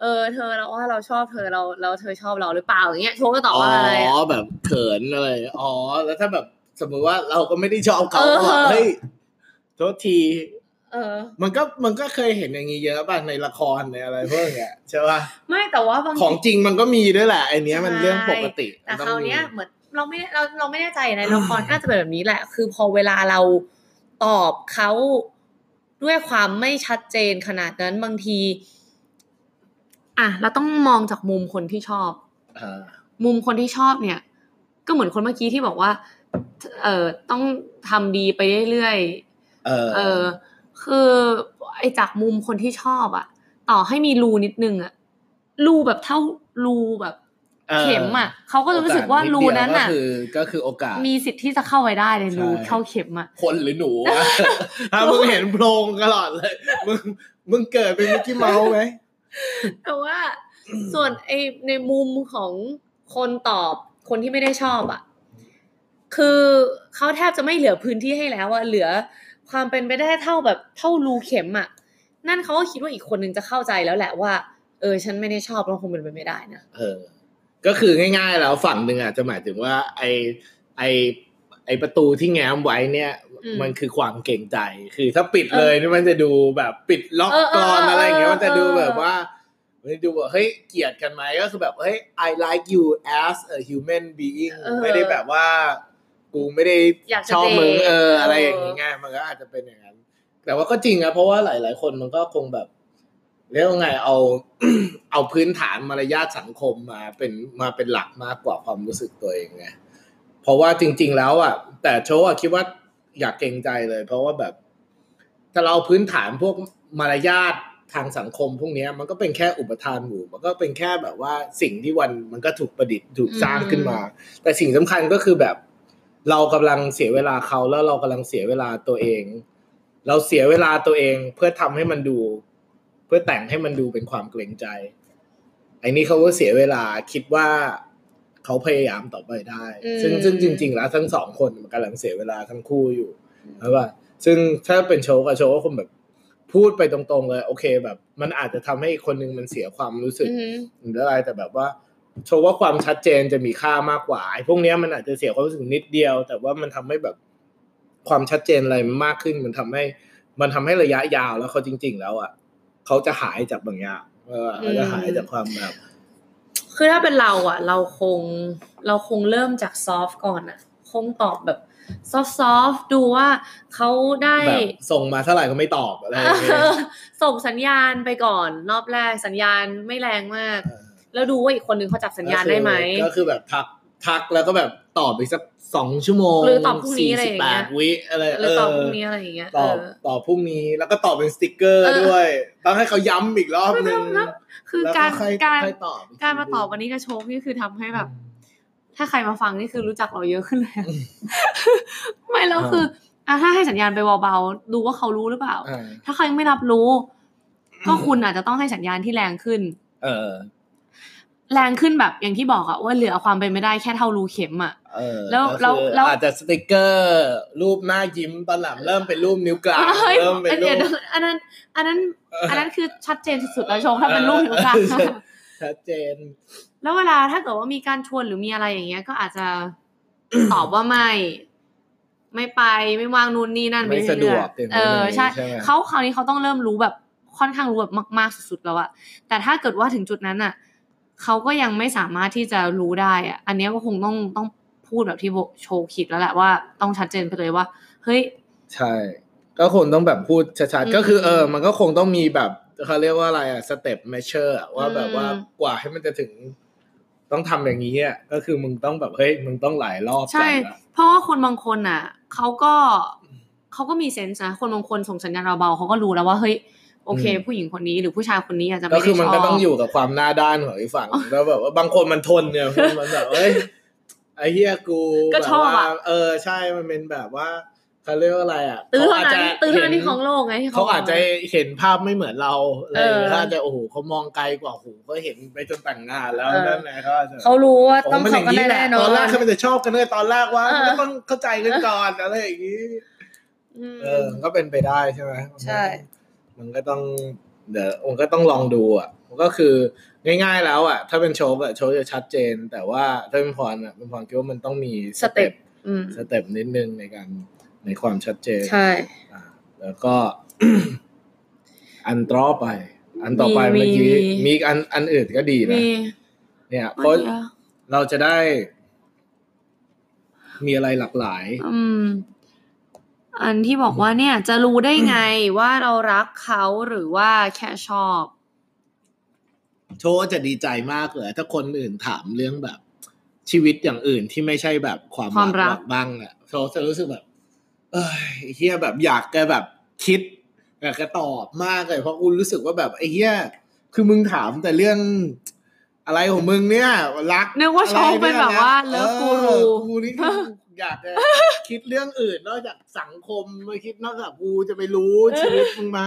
เออ เธอเราว่าเราชอบเธอเราเราเธอชอบเราหรือเปล่าอย่างเงี้ยโชคก็ตอบว่าอะไรอ๋อะอแบบเขินอะไรอ๋อแล้วถ้าแบบสมมติว่าเราก็ไม่ได้ชอบเขาเออก็แบบเฮ้ยโทษที เออ มันก็มันก็เคยเห็นอย่างนี้เยอะป่ะในละครในอะไรพวกเนี้ยใช่ป่ะไม่แต่ว่าบางของทีจริงมันก็มีด้วยแหละไอเนี้ยมันเรื่องปกติแต่มัคราวต้องมีเนี้ยเหมือนเราไม่ได้เราเราไม่แน่ใจในละครน่าจะเป็นแบบนี้แหละ คือพอเวลาเราตอบเขาด้วยความไม่ชัดเจนขนาดนั้นบางที อะเราต้องมองจากมุมคนที่ชอบอ่ามุมคนที่ชอบเนี่ย ก็เหมือนคนเมื่อกี้ที่บอกว่า เออต้องทำดีไปเรื่อยๆเออเออ คือไอจากมุมคนที่ชอบอะต่อให้มีรูนิดนึงอะรูแบบเท่ารูแบบออเข็มอะเขาก็จะรู้สึกว่ารูนั้นอะโอกาสดเดียวก็คือก็คือโอกาส มีสิทธิ์ที่จะเข้าไปได้ในรูใช่เข้าเข็มอะคนหรือหนูวะถ้ามึงเห็นโพรงตลอดเลยมึงมึงเกิดเป็นมิกกี้เมาส์ไหมแต่ว่า ส่วนไอในมุมของคนตอบคนที่ไม่ได้ชอบอะ คือเขาแทบจะไม่เหลือพื้นที่ให้แล้วอะเหลือ ความเป็นไปได้เท่าแบบเท่ารูเข็มอะ นั่นเขาก็คิดว่าอีกคนนึงจะเข้าใจแล้วแหละว่า เออ ฉันไม่ได้ชอบแล้วคงเป็นไปไม่ได้นะเออ ก็คือง่ายๆแล้วฝั่งหนึ่งอะจะหมายถึงว่า ไอไอไอประตูที่แง้มไว้เนี่ยอืมมันคือความเกรงใจ คือถ้าปิดเลยนี่มันจะดูแบบปิดล็อกเออเออกรอนอะไรอย่างเงี้ยเออมันจะดูเออแบบว่ามันจะดูแบบเฮ้ยเกลียดกันไหมก็คือแบบเฮ้ย I like you as a human being เออไม่ได้แบบว่า กูไม่ได้อยากจะชอบมึงเดทเอออะไรเออออย่างงี้ไงมันก็อาจจะเป็นอย่างนั้น แต่ว่าก็จริงนะเพราะว่าหลาย ๆ คนมันก็คงแบบเรียกว่าไงเอาเอาพื้นฐานมารยาทสังคมมาเป็นมาเป็นหลักมากกว่าความรู้สึกตัวเองไงเพราะว่าจริง ๆ แล้วอะ แต่โชว์อะคิดว่าอยากเกรงใจเลย เพราะว่าแบบถ้าเราเอาพื้นฐานพวกมารยาททางสังคมพวกเนี้ยมันก็เป็นแค่อุปทานหมู่ มันก็เป็นแค่แบบว่าสิ่งที่วันมันก็ถูกประดิษฐ์ถูกสร้างขึ้นมา แต่สิ่งสำคัญก็คือแบบ เรากำลังเสียเวลาเขาแล้วเรากำลังเสียเวลาตัวเอง เราเสียเวลาตัวเองเพื่อทำให้มันดู เพื่อแต่งให้มันดูเป็นความเกรงใจไอ้นี่เขาก็เสียเวลาคิดว่าเขาพยายามต่อไปได้อืมซึ่งซึ่งจริง ๆ แล้วทั้งสองคนมันกำลังเสียเวลาทั้งคู่อยู่ใช่ป่ะซึ่งถ้าเป็นโชว์กับโชว์ก็คงแบบพูดไปตรงๆเลย โอเคแบบ มันอาจจะทำให้อีกคนนึงมันเสียความรู้สึกอือหือหรืออะไรแต่แบบว่า โชว์ว่าความชัดเจนจะมีค่ามากกว่าไอ้พวกเนี้ยมันอาจจะเสียความรู้สึกนิดเดียว แต่ว่ามันทำให้แบบความชัดเจนอะไรมันมากขึ้น มันทำให้ มันทำให้ระยะยาวแล้วเขาจริง ๆ แล้วอะเขาจะหายจากบางอย่างเออเขาจะหายจากความแบบคือถ้าเป็นเราอะ เราคงเราคงเริ่มจาก soft ก่อนอะ คงตอบแบบ soft soft ดูว่าเขาได้แบบส่งมาเท่าไหร่ก็ไม่ตอบอะไรอย่างเงี้ยเออส่งสัญญาณไปก่อน รอบแรกสัญญาณไม่แรงมาก แล้วดูว่าอีกคนนึงเขาจับสัญญาณได้ไหมก็คือแบบทักทักแล้วก็แบบตอบอีกสักสองชั่วโมงหรือตอบพรุ่งนี้อะไรอย่างเงี้ย48วิอะไรหรือตอบพรุ่งเนี้อะไรอย่างเงี้ยตอบเออตอบพรุ่งนี้แล้วก็ตอบเป็นสติกเกอร์เออด้วยต้องให้เขาย้ำอีกรอบนึงแล้วคือแล้วการค่อยการค่อยตอบกการมาทีตอบวันนี้กับโชคนี่คือทำให้แบบ ถ้าใครมาฟังนี่คือรู้จักเราเยอะขึ้นเลยอะไม่แล้วคืออะถ้าให้สัญญาณไปเบาๆดูว่าเขารู้หรือเปล่าอ่า ถ้าเขายังไม่รับรู้ ก็คุณอาจจะต้องให้สัญญาณที่แรงขึ้น เออ แรงขึ้นแบบอย่างที่บอกอะว่าเหลือความเป็นไม่ได้แค่เท่ารูเข็มอะเออแล้วก็คือแล้วแล้วอาจจะสติกเกอร์ รูปหน้ายิ้มตอนหลังเริ่มเป็นรูปนิ้วกลางเฮ้ยเริ่มเป็นรูเดี๋ยวปอันนั้น อันนั้น อันนั้นคือชัดเจนสุดๆแล้วโชคถ้าเป็นรูปนิ้วกลางเออชัดเจน แล้วเวลาถ้าเกิดว่ามีการชวนหรือมีอะไรอย่างเงี้ย ก็อาจจะตอบว่าไม่ ไม่ไปไม่ว่างนู่นนี่นั่นไม่สะดวกเรื่อยๆเออใช่ใช่ไหมเขาคราวนี้เขาต้องเริ่มรู้แบบค่อนข้างรู้แบบมาก ๆสุดๆแล้วอะแต่ถ้าเกิดว่าถึงจุดนั้นอะ เขาก็ยังไม่สามารถที่จะรู้ได้อะอันเนี้ยก็คงต้องต้องพูดแบบที่โบโชว์คิดแล้วแหละว่าต้องชัดเจนไปเลยว่า เฮ้ย ใช่ ก็คงต้องแบบพูดชัดอืมๆก็คือเออ มันก็คงต้องมีแบบเขาเรียกว่าอะไรอะ step measure ว่าแบบอืมว่ากว่าให้มันจะถึงต้องทำอย่างนี้อะก็คือมึงต้องแบบเฮ้ยมึงต้องหลายรอบใช่จัดอะเพราะว่าคนบางคนอะเขาก็เขาก็มีเซนส์นะคนบางคนส่งสัญญาณเบาๆเขาก็รู้แล้วว่าเฮ้ย โอเค ผู้หญิงคนนี้หรือผู้ชายคนนี้อาจจะไม่ก็ได้คือมันชก็อบต้องอยู่กับความหน้าด้านของอีกฝั่งแล้วแบบว่าบางคนมันทนเนี่ยมันแบบเอ้ยไอ้เฮียกูก็ชอบแบบว่าอะเออใช่มันเป็นแบบว่าเขาเรียกว่าอะไรอะตื้อเขาเท่าอาจนั้จะนตื้อเท่านั้นเห็ที่ของโลกไงที่เขาอาจจะบกเห็นภาพไม่เหมือนเราอะไรอย่างเงี้ยเออเขาอาจจะโอ้โหเขามองไกลกว่าโอ้โหก็เห็นไปจนแต่งงานแล้วเออนั่นแหละเขาอาจจะเขารู้ว่าโอ้ต้องมันอเขาย่างกันนี้แหละแน่ๆนอตอนแรกนเขาไม่ได้ชอบกันเลยตอนแรกว่าเออก็ต้องเข้าใจกันก่อนอะไรอย่างนี้อืมเออมันก็เป็นไปได้ใช่ไหมใช่ มันก็ต้องเดี๋ยวมันก็ต้องลองดูอะมันก็คือง่ายๆแล้วอะ ถ้าเป็นโชว์อะโชว์จะชัดเจน แต่ว่าถ้าเป็นพรอะเป็นพรคิดว่ามันต้องมีสเต็ปอืมสเต็ปนิดนึงในการในความชัดเจนใช่อ่าแล้วก็ อันต่อไป อันต่อไปมีเมื่อกี้มีมีอีกอันอันอื่นก็ดีนะมีเนี่ยเพเมื่ราะอกี้เราจะได้ มีอะไรหลากหลาย อืม อันที่บอกว่าเนี่ยจะรู้ได้ไงว่าเรารักเขาหรือว่าแค่ชอบ โชว์จะดีใจมากเลย ถ้าคนอื่นถามเรื่องแบบ ชีวิตอย่างอื่นที่ไม่ใช่แบบความความรักบ้างอะโชว์จะรู้สึกแบบ เอ้ยไอ้เฮียแบบอยากจะแบบคิดอยากจะตอบมากเลยเพราะกูรู้สึกว่าแบบไอ้เฮียคือมึงถามแต่เรื่องอะไรของมึงเนี่ยรักนึกว่าโชว์เป็นแบบว่าเลิฟกูรูเออกูนี่คื ออยากจะคิดเรื่องอื่นนอกจากสังคมไม่คิดนอกจากกูจะไปรู้ชีวิตมึงไหม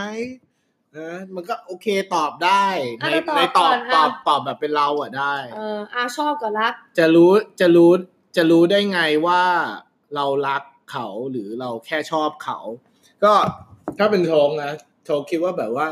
เออมันก็โอเคตอบได้อะในตอบในตอบก่อนตอะอบตอบแบบเป็นเราอะได้ เอออาชอบกับรัก จะรู้จะรู้จะรู้ได้ไงว่าเรารักเขาหรือเราแค่ชอบเขา ก็ถ้าเป็นโชงนะโชงคิดว่าแบบว่า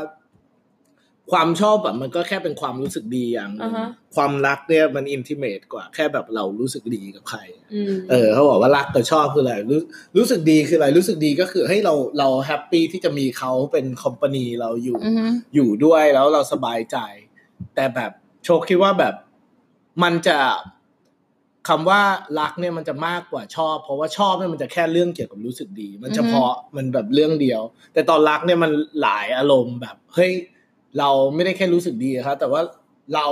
ความชอบแบบมันก็แค่เป็นความรู้สึกดีอย่างหนึงอ่าฮะความรักเนี่ยมันอินทิเมตกว่าแค่แบบเรารู้สึกดีกับใครอืมเออเขาบอกว่ารักกับชอบคืออะไรรู้รู้สึกดีคืออะไรรู้สึกดีก็คือให้ยเราเราแฮปปี้ที่จะมีเขาเป็นคอมพานีเราอยู่อือฮึอยู่ด้วยแล้วเราสบายใจ แต่แบบโชคคิดว่าแบบมันจะคำว่ารักเนี่ยมันจะมากกว่าชอบ เพราะว่าชอบเนี่ยมันจะแค่เรื่องเกี่ยวกับรู้สึกดี มันเฉพาะมันแบบเรื่องเดียว แต่ตอนรักเนี่ยมันหลายอารมณ์แบบเฮ้ย เราไม่ได้แค่รู้สึกดีครับแต่ว่าเรา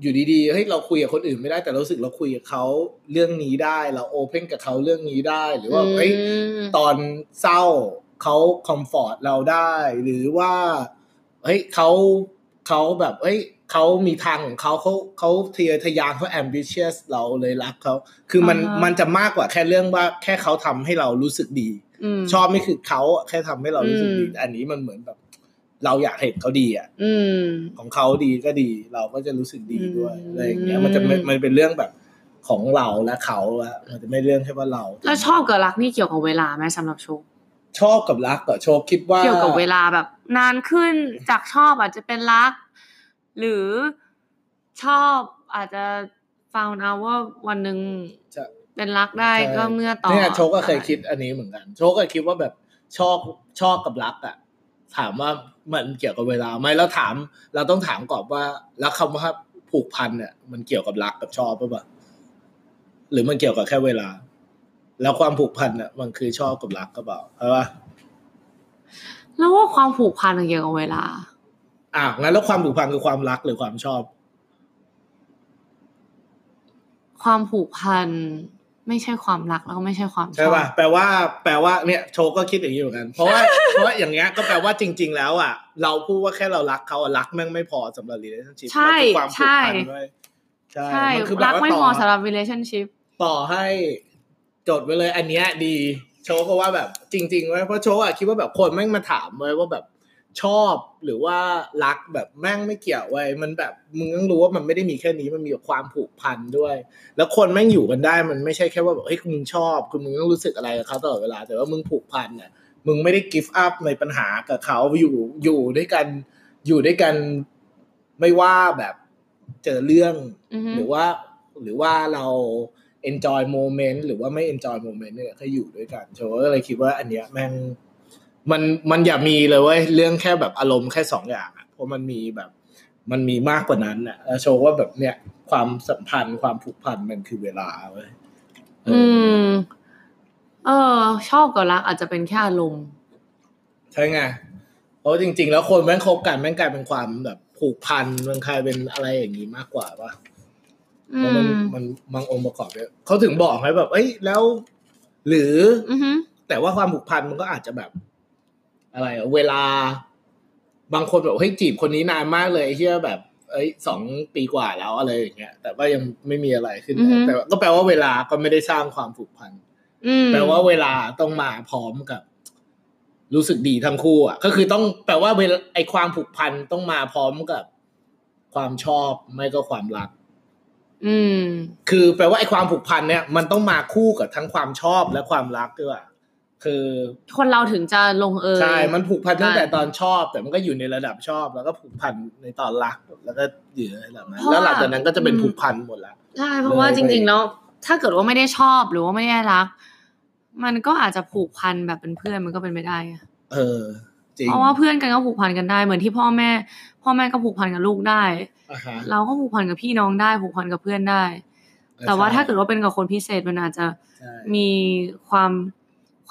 อยู่ดีๆเฮ้ยเราคุยกับคนอื่นไม่ได้แต่เรารู้สึกเราคุยกับเขาเรื่องนี้ได้ เราโอเพนกับเขาเรื่องนี้ได้ หรือว่าเฮ้ยมตอนเศร้าเขาคอมฟอร์ตเราได้ หรือว่าเฮ้ยเขาเขาแบบเฮ้ยเขามีทางของเขาเขาเขาทะเยอทะยานเขา ambitious เราเลยรักเขาคือมันอ่าฮะมันจะมากกว่าแค่เรื่องว่าแค่เขาทำให้เรารู้สึกดีมชอบไม่คือเขาแค่ทำให้เรารู้สึกดีอืมแต่อันนี้มันเหมือนแบบ เราอยากเห็นเขาดีอะอืมของเขาดีก็ดี เราก็จะรู้สึกดีด้วยอืมอะไรอย่างเงี้ยมันจะไม่มันเป็นเรื่องแบบของเราและเขาอะมันจะไม่เรื่องแค่ว่าเราแล้วชอบกับรักนี่เกี่ยวกับเวลาไหมสำหรับโชคชอบกับรักกับโชคคิดว่าเกี่ยวกับเวลาแบบ นานขึ้นจากชอบอาจจะเป็นรัก หรือชอบอาจจะฟังเอาว่าวันหนึ่งจะเป็นรักได้ใช่ก็เมื่อต่อเนี่ยโชคก็เคยคิดอันนี้เหมือนกัน โชคก็คิดว่าแบบชอบชอบกับรักอะถามว่า มันเกี่ยวกับเวลาไหมแล้วถาม เราต้องถามก่อนว่า แล้วคำว่าผูกพันเนี่ยมันเกี่ยวกับรักกับชอบหรือเปล่าหรือมันเกี่ยวกับแค่เวลา แล้วความผูกพันเนี่ยมันคือชอบกับรักก็เปล่าใช่ปะแล้วว่าความผูกพันมันเกี่ยวกับเวลาอะงั้นแล้วความผูกพันคือความรักหรือความชอบ ความผูกพัน ไม่ใช่ความรักแล้วก็ไม่ใช่ความชใช่อบป่ะแปลว่าแปลว่าเนี่ยโชก็คิดอย่างนี้เหมือนกัน เพราะว่าเพราะว่าอย่างเงี้ยก็แปลว่าจริง ๆ แล้วอะ เราพูดว่าแค่เรารักเขาอะรักแม่งไม่พอสำหรับ relationship ใช่มันคือความผูกพันใช่ด้วยใช่ใช่มันคือแบรับกว่าไม่ต่พอสำหรับ relationship ต่อให้จดไว้เลย อันเนี้ยดี โชว์เพราะว่าแบบจริงๆไว้ยเพราะโชว์อะคิดว่าแบบคนแม่งมาถามไว้ว่าแบบ ชอบหรือว่ารักแบบแม่งไม่เกี่ยวไว้ยมันแบบมึงต้องรู้ว่ามันไม่ได้มีแค่นี้มันมีความผูกพันด้วย แล้วคนแม่งอยู่กันได้มันไม่ใช่แค่ว่าแบบเฮ้ยมึงชอบคุณมึงต้องรู้สึกอะไรกับเขาตลอดเวลา แต่ว่ามึงผูกพันเนี่ยมึงไม่ได้กิฟต์อัพในปัญหากับเขาอยู่อยู่ด้วยกันอยู่ด้วยกันไม่ว่าแบบเจอเรื่องอือฮึหรือว่าหรือว่าเรา enjoy moment หรือว่าไม่ enjoy moment เนี่ยก็อยู่ด้วยกันโชว์ก็เลยคิดว่าอันเนี้ยแม่ง มันมันอย่ามีเลยเว้ยเรื่องแค่แบบอารมณ์แค่สองอย่างอะเพราะมันมีแบบมันมีมากกว่านั้นน่ะแล้วโชว์ว่าแบบเนี้ยความสัมพันธ์ความผูกพันมันคือเวลาเว้ยเอออือมเออ ชอบกับรักอาจจะเป็นแค่อารมณ์ใช่ไงเพราะจริง ๆ แล้วคนแม่งคบกันแม่งกลายเป็นความแบบผูกพันมันกลายเป็นอะไรอย่างนี้มากกว่าป่ะอืเพราะมันมมันบางองค์ประกอบเนี่ยเขาถึงบอกไงแบบ เอ้ยแล้ว หรือ อือฮึแต่ว่าความผูกพันมันก็อาจจะแบบ อะไรอะเวลา บางคนแบบเฮ้ยจีบคนนี้นานมากเลยไอ้เชื่อแบบ เอ้ยสองปีกว่าแล้วอะไรอย่างเงี้ยแต่ว่ายังไม่มีอะไรขึ้นเลยแต่ว่าก็แปลว่าเวลาก็ไม่ได้สร้างความผูกพันอืมแปลว่าเวลาต้องมาพร้อมกับ รู้สึกดีทั้งคู่ อะ ก็คือต้องแปลว่าเวลาไอความผูกพันต้องมาพร้อมกับ ความชอบไม่ก็ความรัก อืม คือแปลว่าไอ้ความผูกพันเนี่ย มันต้องมาคู่กับทั้งความชอบและความรักด้วยอะ คือคนเราถึงจะลงเอยใช่ มันผูกพันตั้งแต่ใช่ตอนชอบ แต่มันก็อยู่ในระดับชอบ แล้วก็ผูกพันในตอนรักแล้วก็อยู่ในระดับนั้นเพราะแล้วหลังจากนั้นก็จะเป็นอืมผูกพันหมดแล้วใช่เพราะว่าเลยจริง ๆ แล้ว ถ้าเกิดว่าไม่ได้ชอบหรือว่าไม่ได้รัก มันก็อาจจะผูกพันแบบเป็นเพื่อนมันก็เป็นไปได้อะเออจริงเพราะว่าเพื่อนกันก็ผูกพันกันได้เหมือนที่พ่อแม่ พ่อแม่ก็ผูกพันกับลูกได้อ่าฮะเราก็ผูกพันกับพี่น้องได้ผูกพันกับเพื่อนได้ แต่ว่าถ้าเกิดว่าเป็นกับคนพิเศษมันอาจจะใช่มีความ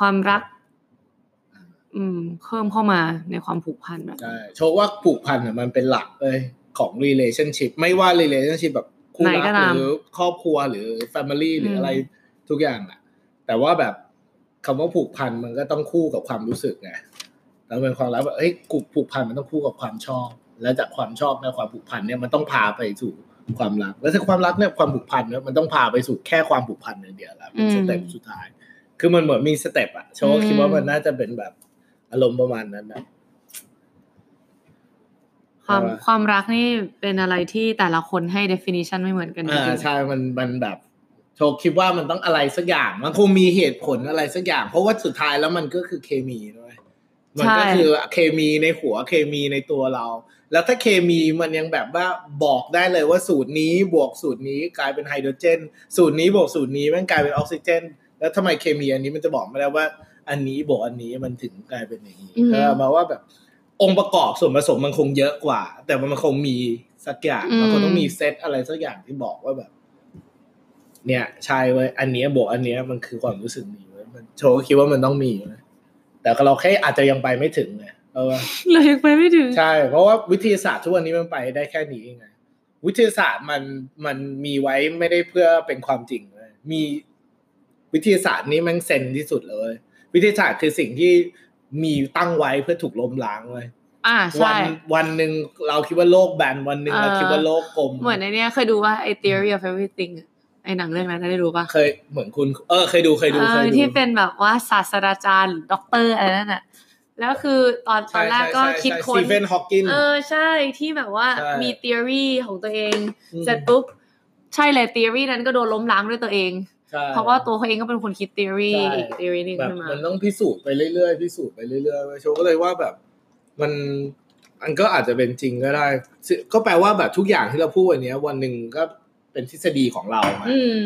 ความรัก อืมเพิ่มเข้ามาในความผูกพันแบบใช่โชว์ว่าผูกพันอะมันเป็นหลักเลยของ relationship ไม่ว่า relationship แบบคู่ไหนรักก็ตามหรือครอบครัวหรือ family หรือมอะไรทุกอย่างอะ แต่ว่าแบบคำว่าผูกพันมันก็ต้องคู่กับความรู้สึกไงแล้วเป็นความรักแบบเอ้ยกูผูกพันมันต้องคู่กับความชอบ แล้วจากความชอบและความผูกพันเนี่ยมันต้องพาไปสู่ความรัก แล้วถ้าความรักเนี่ยความผูกพันเนี่ยมันต้องพาไปสู่แค่ความผูกพันอย่างเดียวแล้วเป็นสเต็ปสุดท้าย คือมันเหมือนมีสเต็ปอะโชว์คิดว่ามันน่าจะเป็นแบบอารมณ์ประมาณนั้นนะความใช่ปะความรักนี่เป็นอะไรที่แต่ละคนให้ definition ไม่เหมือนกันจอ่าริงใช่มันมันแบบโชว์คิดว่ามันต้องอะไรสักอย่าง มันคงมีเหตุผลอะไรสักอย่าง เพราะว่าสุดท้ายแล้วมันก็คือเคมีด้วยมันก็คือเคมีในหัวเคมีในตัวเรา แล้วถ้าเคมีมันยังแบบว่าบอกได้เลยว่าสูตรนี้บวกสูตรนี้กลายเป็นไฮโดรเจน สูตรนี้บวกสูตรนี้มันกลายเป็นออกซิเจน แล้วทำไมเคมีอันนี้มันจะบอกไม่ได้ว่า อันนี้บวกอันนี้มันถึงกลายเป็นอย่างนี้เออมาว่าแบบองค์ประกอบส่วนผสมมันคงเยอะกว่า แต่มันคงมีสักอย่างมันคงต้องมีเซตอะไรสักอย่างที่บอกว่าแบบ เนี่ยใช่เว้ยอันเนี้ยบวกอันเนี้ยมันคือความรู้สึกนี้เว้ยมันโชว์ก็คิดว่ามันต้องมีเว้ยแต่ก็เราแค่อาจจะยังไปไม่ถึงไงเออๆเรายังไปไม่ถึงใช่ เพราะว่าวิทยาศาสตร์ทุกวันนี้มันไปได้แค่นี้เองไงวิทยาศาสตร์มันมันมีไว้ไม่ได้เพื่อเป็นความจริงเลยมี วิทยาศาสตร์นี้มันเซนที่สุดเลย วิทยาศาสตร์คือสิ่งที่มีตั้งไว้เพื่อถูกล้มล้างเลยอ่าวัใช่วันหนึ่งเราคิดว่าโลกแบนวันหนึ่งเราเออคิดว่าโลกกลมเหมือนในเนี้ยเคยดูว่าไอ้ theory of everything อะไอ้หนังเรื่องนั้นได้ดูปะเคยเหมือนคุณ เออเคยดูเคยดูเออเคยดูที่เป็นแบบว่าศาสตราจารย์หรือด็อกเตอร์อะไรนั่นน่ะแล้วคือตอนตอนแรกก็คิดค้นสตีเฟนฮอว์กิงเออใช่ที่แบบว่าใช่มี theory ของตัวเองอืมเสร็จปุ๊บใช่เลย theory นั้นก็โดนล้มล้างด้วยตัวเองใช่ เพราะว่าตัวเขาเองก็เป็นคนคิด theory ใช่อีก theory หนึ่งแบบขึ้นมามันต้องพิสูจน์ไปเรื่อยๆพิสูจน์ไปเรื่อยๆเว้ยโชว์ก็เลยว่าแบบมันมันก็อาจจะเป็นจริงก็ได้ซึ่งก็แปลว่าแบบทุกอย่างที่เราพูดวันเนี้ยวันหนึ่งก็เป็นทฤษฎีของเราอะอืม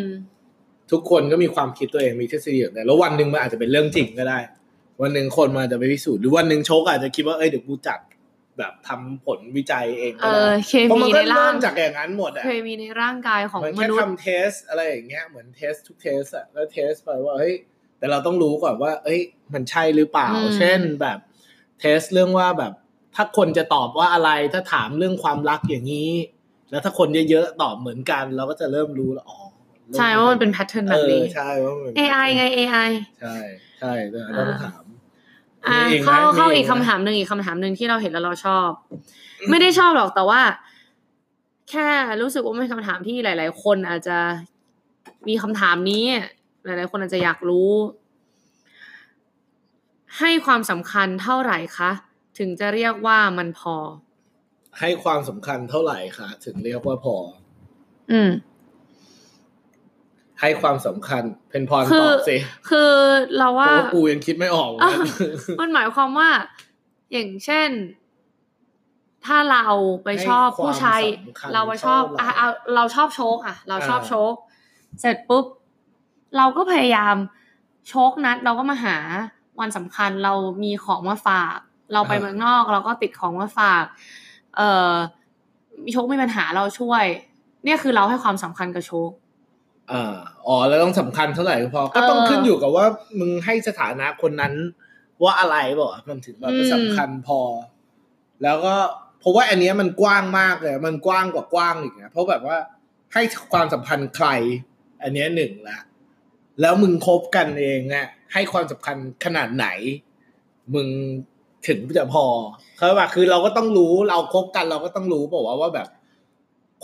ทุกคนก็มีความคิดตัวเองมีทฤษฎีของแต่แล้ววันหนึ่งมันอาจจะเป็นเรื่องจริงก็ได้ วันหนึ่งคนมันอาจจะไปพิสูจน์หรือวันหนึ่งโชคอาจจะคิดว่าเอ้ยเดี๋ยวกูจัด แบบทำผลวิจัยเองเอก็ได้อเคเพราะมัมีนในก็ร่าเริ่งมจากอย่างนั้นหมดอะเคมีในร่างกายของเหมือนมแค่นุษย์ทำเทสอะไรอย่างเงี้ยเหมือน test ทุก test อะแล้ว test ไปว่าเฮ้ยแต่เราต้องรู้ก่อนว่า เอ้ย มันใช่หรือเปล่าอืมเช่นแบบ test เรื่องว่าแบบถ้าคนจะตอบว่าอะไรถ้าถามเรื่องความรักอย่างนี้ แล้วถ้าคนเยอะๆตอบเหมือนกัน เราก็จะเริ่มรู้แล้วอ๋อใช่ว่ามันเป็น pattern แบบนี้เออใช่ว่ามันเป็น AI ไง AI ใช่ใช่แต่ต้องถาม อะมีอีกไหมเข้าเข้ามีอีอีกกไหมคำถามหนึ่งอีกคำถามหนึ่งที่เราเห็นแล้วเราชอบ ไม่ได้ชอบหรอกแต่ว่า แค่รู้สึกว่ามันเป็นคำถามที่หลาย ๆ คนอาจจะมีคำถามนี้ หลาย ๆ คนอาจจะอยากรู้ ให้ความสำคัญเท่าไหร่คะถึงจะเรียกว่ามันพอ ให้ความสำคัญเท่าไหร่คะถึงเรียกว่าพอ อืม ให้ความสำคัญเพนพรคืตออบสิคือเราเพว่าราะว่ากูยังคิดไม่ออกอ้าวมันหมายความว่า อย่างเช่น ถ้าเราไปชอบผู้ชายให้ความสำคัญเราไปชอบเท่าไหร่อะเอาเราชอบโชคอะเราชอบอ่าโชคเสร็จปุ๊บ เราก็พยายามโชคนัด เราก็มาหาวันสำคัญเรามีของมาฝาก เราไปเมืองนอก เราก็ติดของมาฝาก เอ่อมีโชคมีปัญหาเราช่วย เนี่ยคือเราให้ความสำคัญกับโชค อ่าอ๋อแล้วต้องสำคัญเท่าไหร่ก็พอก็ต้องเออขึ้นอยู่กับว่ามึงให้สถานะคนนั้น ว่าอะไรบอกมันถึงแบบอืมสำคัญพอ แล้วก็เพราะว่าอันเนี้ยมันกว้างมากเลย มันกว้างกว่ากว้างอีกนะเพราะแบบว่าให้ความสัมพันธ์ใคร อันเนี้ยหนึ่งละแล้วมึงคบกันเองอะให้ความสำคัญขนาดไหน มึงถึงจะพอเขาแบบคือเราก็ต้องรู้เราคบกันเราก็ต้องรู้บอกว่าวะว่าแบบ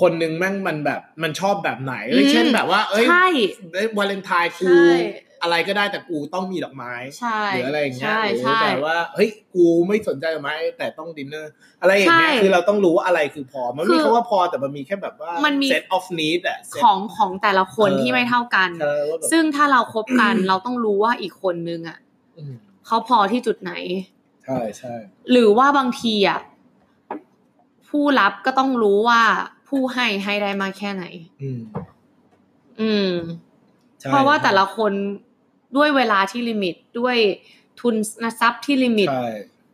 คนหนึ่งแม่งมันแบบมันชอบแบบไหนเอ้ยอืมเช่นแบบว่าเอ้ยใช่เอ้ยวาเลนไทน์กูใช่อะไรก็ได้แต่กูต้องมีดอกไม้ใช่หรืออะไรอย่างเงี้ยใช่หรือใช่แบบว่าเฮ้ยกูไม่สนใจดอกไม้แต่ต้องดินเนอร์อะไรอย่างเงี้ยใช่คือเราต้องรู้ว่าอะไรคือพอ มันไม่คือมีคำว่าพอแต่มันมีแค่แบบว่ามันมี set of need อะ set ของของแต่ละคนเออที่ไม่เท่ากันใช่ว่าแบบซึ่งถ้าเราคบกันเราต้องรู้ว่าอีกคนนึงอะอืมเขาพอที่จุดไหน ใช่ใช่หรือว่าบางทีอะผู้รับก็ต้องรู้ว่า ผู้ให้ให้ได้มากแค่ไหน อืม อืมใช่เพราะว่าแต่ละคนด้วยเวลาที่ limit ด้วยทุนทรัพย์ที่ limit ใช่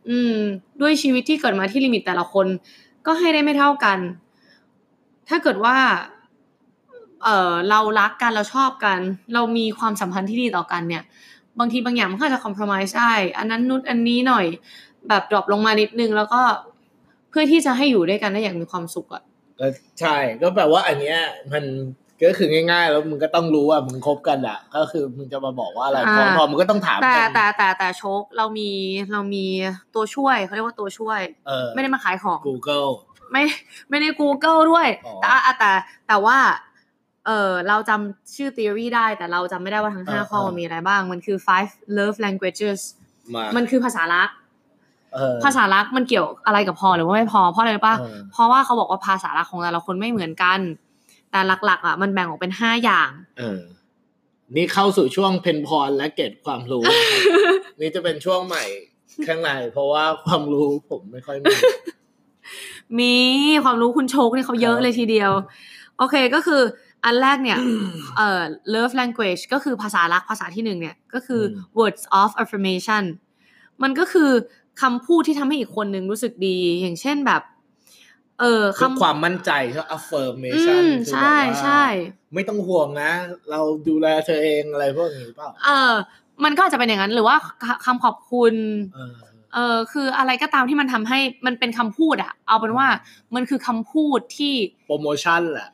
อืม ด้วยชีวิตที่เกิดมาที่ limit แต่ละคน ก็ให้ได้ไม่เท่ากัน ถ้าเกิดว่า เออเรารักกันเราชอบกัน เรามีความสัมพันธ์ที่ดีต่อกันเนี่ย บางทีบางอย่างมันก็อาจจะคอม p r o m i s e ได้อันนั้นนุดอันนี้หน่อย แบบ drop ลงมานิดนึงแล้วก็เพื่อที่จะให้อยู่ด้วยกันได้อย่างมีความสุขอะ ก็ใช่ก็แปลว่าอันเนี้ย มันก็คือง่ายๆ แล้วมึงก็ต้องรู้ว่ามึงคบกันอะก็คือมึงจะมาบอกว่าอะไรพอพอมึงก็ต้องถามแต่กันแต่แต่แต่โชคเรามีเรามีตัวช่วยเขาเรียกว่าตัวช่วยเออไม่ได้มาขายของ Google ไม่ไม่ได้ Google ด้วยอ๋อแต่อะแต่แต่ว่า เออเราจำชื่อ theory ได้ แต่เราจำไม่ได้ว่าทั้งห้าเออข้อเออมีอะไรบ้าง มันคือ five love languages มามันคือภาษารักเออ ภาษารักมันเกี่ยวอะไรกับพอหรือว่าไม่พอเพราะอะไรรู้ป่ะเออเพราะว่าเขาบอกว่าภาษารักของแต่ละคนไม่เหมือนกัน แต่หลักๆ อะ มันแบ่งออกเป็นห้าอย่างเออนี่เข้าสู่ช่วงเพนพรและเกตความรู้นะครับนี่จะเป็นช่วงใหม่ข้างในเพราะว่าความรู้ผมไม่ค่อยมีมีความรู้คุณโชคนี่เขาเยอะครับเลยทีเดียว โอเคก็คืออันแรกเนี่ยเอ่อ love language ก็คือภาษารักภาษาที่หนึ่งเนี่ย ก็คืออม words of affirmation มันก็คือ คำพูดที่ทำให้อีกคนหนึ่งรู้สึกดี อย่างเช่นแบบ เออคือคำความมั่นใจเขาอื affirmation มคือใช่แบบว่าใช่ ไม่ต้องห่วงนะ เราดูแลเธอเองอะไรพวกนี้เปล่าเออ มันก็อาจจะเป็นอย่างนั้น หรือว่าคคำขอบคุณเออเออคืออะไรก็ตามที่มันทำให้มันเป็นคำพูดอะเอาเป็นว่ามันคือคำพูดที่โปรโมชั่นแหละ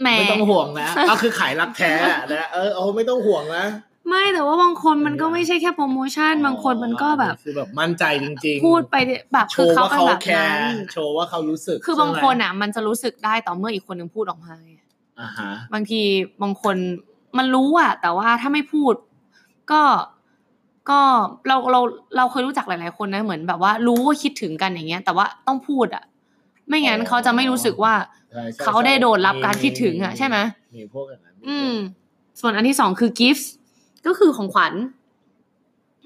แหมไม่ต้องห่วงนะก็คือขายรักแท้อะนะเออเอาไม่ต้องห่วงนะ ไม่แต่ว่าบางคนมันก็เออไม่ใช่แค่โปรโมชั่นบางคนมันก็แบบคือแบบมั่นใจจริง ๆ พูดไปแบบโชคือว์เขาว่าเป็นเขาแบบแคนั้ร์นโชว์ว่าเขารู้สึก คือบางใช่ไหมคนอะ มันจะรู้สึกได้ต่อเมื่ออีกคนหนึ่งพูดออกมาไงอ่าฮะบางทีบางคนมันรู้อะ แต่ว่าถ้าไม่พูด ก็ก็เราเราเราเคยรู้จักหลาย ๆ คนนะเหมือนแบบว่ารู้ว่าคิดถึงกันอย่างเงี้ย แต่ว่าต้องพูดอะ ไม่งั้นเขาจะไม่รู้สึกว่าใช่ใช่เขาได้โดนรับการคิดถึงอะมีใช่ไหมมีพวกอย่างนั้นอืม ส่วนอันที่สองคือ gifts ก็คือของขวัญ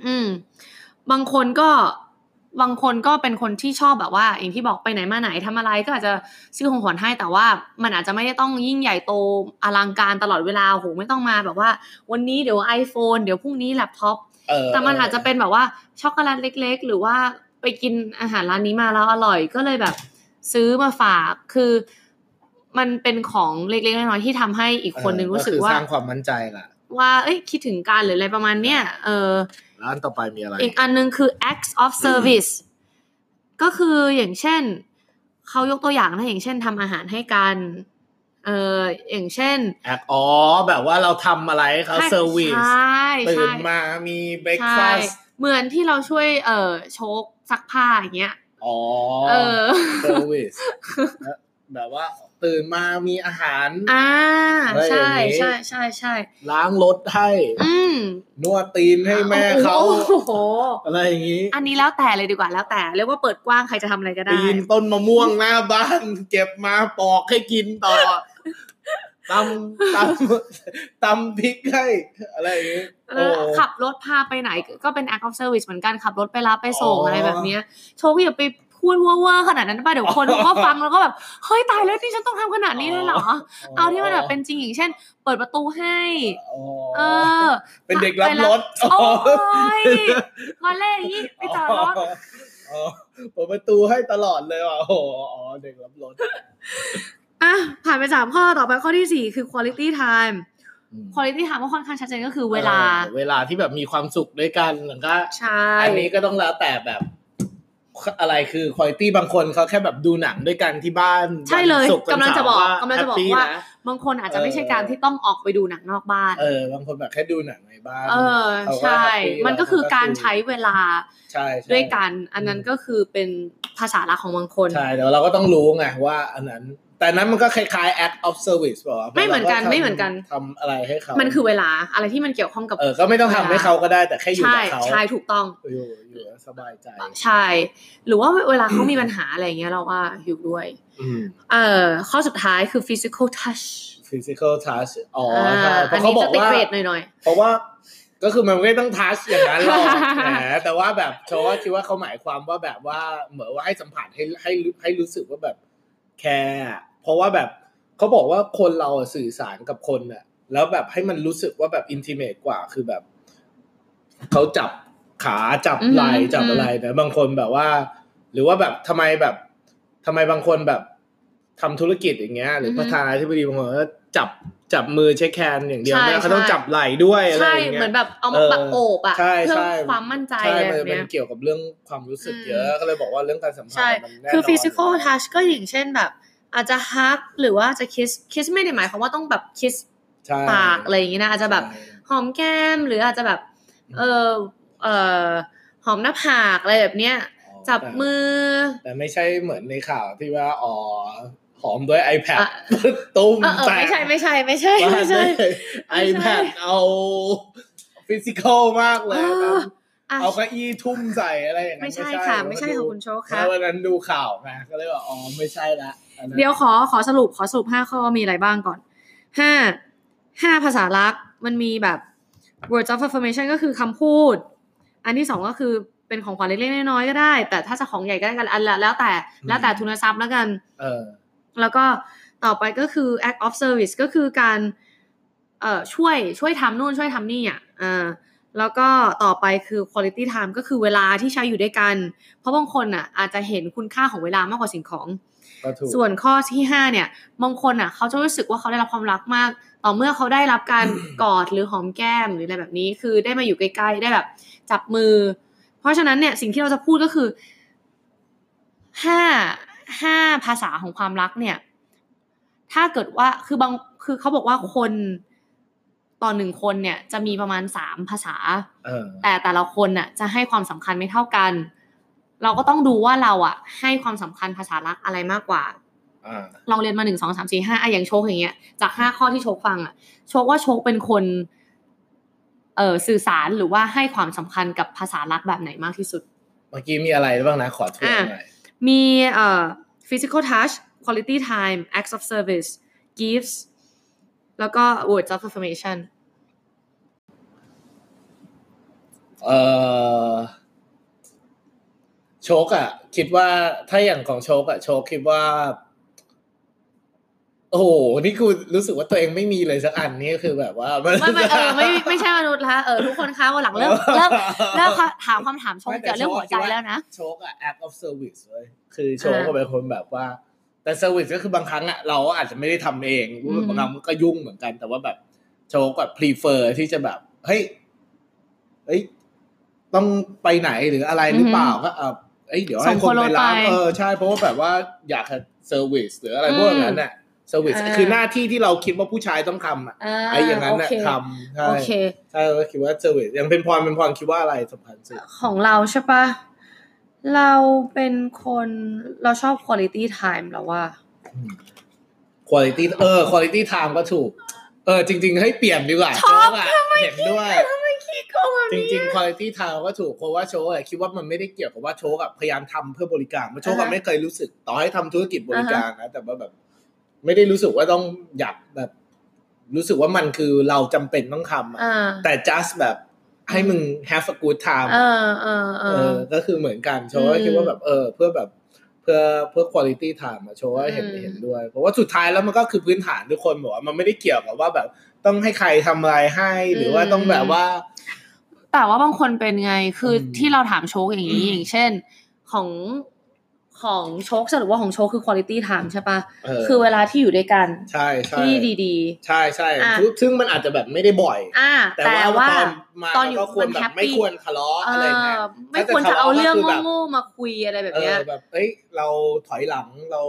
อืม บางคนก็บางคนก็เป็นคนที่ชอบแบบว่า อย่างที่บอกไปไหนมาไหนทำอะไรก็อาจจะซื้อของขวัญให้แต่ว่า มันอาจจะไม่ได้ต้องยิ่งใหญ่โตอลังการตลอดเวลาโหไม่ต้องมาแบบว่า วันนี้เดี๋ยว iPhone เดี๋ยวพรุ่งนี้แล็ปท็อปเออแต่มันอาจจะเป็นแบบว่าช็อกโกแลตเล็ก ๆ หรือว่าไปกินอาหารร้านนี้มาแล้วอร่อยก็เลยแบบ ซื้อมาฝากคือ มันเป็นของเล็กๆน้อยๆที่ทำให้อีกคนนึงรู้สึกออว่าสร้างความมั่นใจแหละ ว่า เอ้ย คิดถึงกันหรืออะไรประมาณเนี้ย เออแล้วอันต่อไปมีอะไร อีกอันนึงคือ acts of service ก็คืออย่างเช่น เขายกตัวอย่างนะอย่างเช่นทำอาหารให้กัน เอออย่างเช่นแอคอ๋อ แบบว่าเราทำอะไรให้เขาให้เซอร์วิสใช่ตื่ใช่นมามีเบรกใช่ฟาสต์เหมือนที่เราช่วย เอ่อโชกซักผ้าอย่างเงี้ย อ๋อ เออเซอร์วิสแบบว่า ตื่นมามีอาหารอ่าอะไรอย่าใช่งนี้ใช่ใช่ใช่ล้างรถให้อืมนวดตีนให้แม่เขาโอ้โหอะไรอย่างนี้ อันนี้แล้วแต่เลยดีกว่าแล้วแต่เรียกว่าเปิดกว้างใครจะทำอะไรก็ได้ปีนต้นมะม่วงหน้าบ้านเก็บมาปอกให้กินต่อตำตำตำพริกให้อะไรอย่างนี้เอโอ้อขับรถพาไปไหนก็เป็น act of service เหมือนกันขับรถไปรับไปส่งอ๋อออะไรแบบเนี้ยโชว์อย่าไป พูดเวอร์ๆขนาดนั้นป่ะเดี๋ยวคนเขาก็ฟังแล้วก็แบบเฮ้ยตายแล้วนี่ฉันต้องทำขนาดนี้เลยเหรอ เอาที่มันแบบเป็นจริงอย่างเช่น เปิดประตูให้อ๋อเออ เป็นเด็กรับรถโอ้ยมาเล่นยี่ไปจอดรถอ๋อเปิดประตูให้ตลอดเลยว่ะโอ้โหอ๋อเด็กรับรถอะผ่านไปสามข้อต่อไปข้อที่สี่คือ quality time quality time ก็ค่อนข้างชัดเจนก็คือเวลาออเวลาที่แบบมีความสุขด้วยกันแล้วก็ใช่อันนี้ก็ต้องแล้วแต่แบบ อะไรคือคุณภาพบางคนเขาแค่แบบดูหนังด้วยกันที่บ้าน ใช่เลยวันศุร์กำลังจะบอกวันเสาร์กำลังจะบอกแฮปปี้ว่านะบางคนอาจจะไม่ใช่เออการที่ต้องออกไปดูหนังนอกบ้าน เออบางคนแบบแค่ดูหนังในบ้าน เออเขาก็ใช่แฮปปี้มันก็คือแล้วการใช้เวลาใช่ใช่ด้วยกัน อันนั้นก็คือเป็นภาษาลักของบางคน ใช่แต่ว่าเราก็ต้องรู้ไงว่า อันนั้น แต่นั้นมันก็คล้ายๆ act of service ป่าวะไม่เหมือนกันราทำไม่เหมือนกันทำอะไรให้เขา มันคือเวลาอะไรที่มันเกี่ยวข้องกับเออก็ไม่ต้องทำให้เขาก็ได้แต่แค่อยู่ใช่กับเขาใช่ถูกต้องอยู่อยู่แล้วสบายใจ ใช่ หรือว่าเวลาเขามีปัญหาอะไรอย่างเงี้ยเราว่าอยู่ด้วยอืมเอ่อข้อสุดท้ายคือ physical touch physical touch อ๋ออ่าใช่เพอัราะนเขานี้บอจะกติดว่าเกรดหน่อยเพราะว่าก็คือมันไม่ต้องทัชอย่างนั้นหรอกแหมแต่ว่าแบบโชว่าคิดว่าเขาหมายความว่าแบบว่าเหมือนว่าให้สัมผัสให้ให้ให้รู้สึกว่าแบบ แคร์อะเพราะว่าแบบเขาบอกว่าคนเราอะสื่อสารกับคนอะแล้วแบบให้มันรู้สึกว่าแบบอินทิเมตกว่าคือแบบเขาจับขาจับไหล่อือหือจับอะไรนะบางคนแบบว่า หรือว่าแบบทำไมแบบทำไมบางคนแบบทำธุรกิจอย่างเงี้ย หรืออฮึประธานาธิบดีบางคนก็จับ จับมือเช็คแคนอย่างเดียวใช่ไม่ได้เขาต้องใช่จับไหล่ด้วยอะไรใช่อย่างเงี้ยเหมือนแบบเอามาเออแบบโอบอะใช่เพื่อใช่ความมั่นใจใช่อะไรมันแบบมัเนี้นยเกี่ยวกับเรื่องความรู้สึกเยอะก็เลยบอกว่าเรื่องการสัมผัสใช่มันแน่นอนคือ physical touch ก็อย่างเช่นแบบ อาจจะ hug หรือว่าจะ kiss kiss ไม่ได้หมายความว่าต้องแบบ kiss ใช่ปากอะไรอย่างงี้นะอาจจะแบบใช่หอมแก้มหรืออาจจะแบบเออเออหอมหน้าผากอะไรแบบเนี้ยจับมือ แต่ไม่ใช่เหมือนในข่าวที่ว่าอ๋อ หอมด้วย iPad อะตุ้มเออเออแตกไม่ใช่ไม่ใช่ไม่ใช่บ้าไม่ใช่ไอแพดเอาฟิสิกอลมากเลยเอออะเอาเก้าอี้ทุ่มใส่อะไรอย่างนั้นไม่ใช่ค่ะ ไม่ใช่ค่ะคุณโชคค่ะแล้ววันนั้นดูข่าวไงก็เลยว่าอ๋อไม่ใช่ละอันนั้นเดี๋ยวขอขอสรุปขอสรุปห้าข้อมีอะไรบ้างก่อนห้าห้าภาษารักมันมีแบบ words of affirmation ก็คือคำพูด อันที่สองก็คือเป็นของขวัญเล็กๆน้อยๆก็ได้ แต่ถ้าจะของใหญ่ก็ได้กันอันละแล้วแต่แล้วแต่ทุนทรัพย์แล้วกัน เออ แล้วก็ต่อไปก็คือ act of service ก็คือการเอ่อช่วยช่วยทำนู่นช่วยทำนี่อะอ่าแล้วก็ต่อไปคือ quality time ก็คือเวลาที่ใช้อยู่ด้วยกัน เพราะบางคนอะอาจจะเห็นคุณค่าของเวลามากกว่าสิ่งของก็ถูกส่วนข้อที่ห้าเนี่ยบางคนอะเขาจะรู้สึกว่าเขาได้รับความรักมาก ต่อเมื่อเขาได้รับการกอดหรือหอมแก้มหรืออะไรแบบนี้ คือได้มาอยู่ใกล้ๆได้แบบจับมือ เพราะฉะนั้นเนี่ยสิ่งที่เราจะพูดก็คือห้า ห้าภาษาของความรักเนี่ย ถ้าเกิดว่าคือบางคือเขาบอกว่าคนต่อหนึ่งคนเนี่ย จะมีประมาณสามภาษาเออแต่แต่ละคนน่ะ จะให้ความสำคัญไม่เท่ากัน เราก็ต้องดูว่าเราอะ ให้ความสำคัญภาษารักอะไรมากกว่าอ่าลองเรียนมาหนึ่งสองสามสี่ห้าอะอย่างโชคอย่างเงี้ยจากห้าข้อที่โชคฟังอะ โชคว่าโชคเป็นคนเอ่อสื่อสารหรือว่าให้ความสำคัญกับภาษารักแบบไหนมากที่สุด เมื่อกี้มีอะไรบ้างนะขอทวนหน่อย มีเอ่อ physical touch quality time acts of service gifts แล้วก็ words of affirmation เออโชกอะคิดว่าถ้าอย่างของโชกอะโชกคิดว่า โอ้โห นี่กูรู้สึกว่าตัวเองไม่มีเลยสักอันนี่คือแบบว่ามันไม่ไม่เออไม่ไม่ใช่มนุษย์ละเออทุกคนคะวันหลังเริ่มเริ่มเริ่มถามคำถามชงไม่แต่เกี่ยวเรื่องหัวใจโชคคิดว่าแล้วนะโชกอะ act of service เลยคือโชกก็เป็นคนแบบว่า แต่ service ก็คือบางครั้งอะเราอาจจะไม่ได้ทำเองอืมบางครั้งมันก็ยุ่งเหมือนกัน แต่ว่าแบบโชกแบบ prefer ที่จะแบบเฮ้ยเฮ้ยต้องไปไหนหรืออะไรหรือเปล่าก็เออเอ้ยเดี๋ยวให้คนไปรับเออใช่เพราะว่าแบบว่าอยาก service หรืออะไรพวกนั้นน่ะ service คือหน้าที่ที่เราคิดว่าผู้ชายต้องทำอะไอ้อย่างนั้นน่ะโอเคทำใช่โอเคใช่ก็คิดว่า service ยังเป็นพรเป็นพรคิดว่าอะไรสำคัญสุดของเราใช่ปะเราเป็นคนเราชอบ quality time แล้วว่าคุณภาพเออคุณภาพ time ก็ถูก เออ จริง ๆ ให้เปลี่ยนดีกว่าชอบโชคอะเห็นด้วยขี้โกงแบบจนี้ริงๆคุณภาพ time ก็ถูกเพราะว่าโชคอะคิดว่ามันไม่ได้เกี่ยวกับว่าโชคอะพยายามทำเพื่อบริการเพราะโชคอะไม่เคยรู้สึกต่อให้ทำธุรกิจบริการนะแต่ว่าแบบ ไม่ได้รู้สึกว่าต้องอยากแบบ รู้สึกว่ามันคือเราจำเป็นต้องทำอะอ่าแต่ just แบบให้มึง have a good time เออเออเอเอออก็คือเหมือนกันโชว์ว่าอืมคิดว่าแบบเออ เพื่อแบบเพื่อเพื่อ quality time อะโชว์ว่าเห็นอืมเห็นด้วย เพราะว่าสุดท้ายแล้วมันก็คือพื้นฐานทุกคนบอกว่ามันไม่ได้เกี่ยวกับว่าแบบต้องให้ใครทำอะไรให้ หรือว่าต้องแบบว่า แต่ว่าบางคนเป็นไงคืออมที่เราถามโชคอย่างนี้อย่างเช่น ของ ของโชคสรุปว่าของโชคคือ quality time ใช่ปะเออคือเวลาที่อยู่ด้วยกันใช่ใช่ที่ดีใช่ใช่อะซึ่งซึ่งมันอาจจะแบบไม่ได้บ่อยๆอ่าแต่แต่ว่าว่าตอนมาตอนอยู่ก็ควรมันแบบ happy ไม่ควรทะเลาะเออะไรเงี้ยอไม่ควรจะเอาเรื่องถ้าจะทะเลาะก็คือแบบโง่ๆมาคุยอะไรแบบเอเนี้ยอแบบเอ้ยเราถอยหลังเรา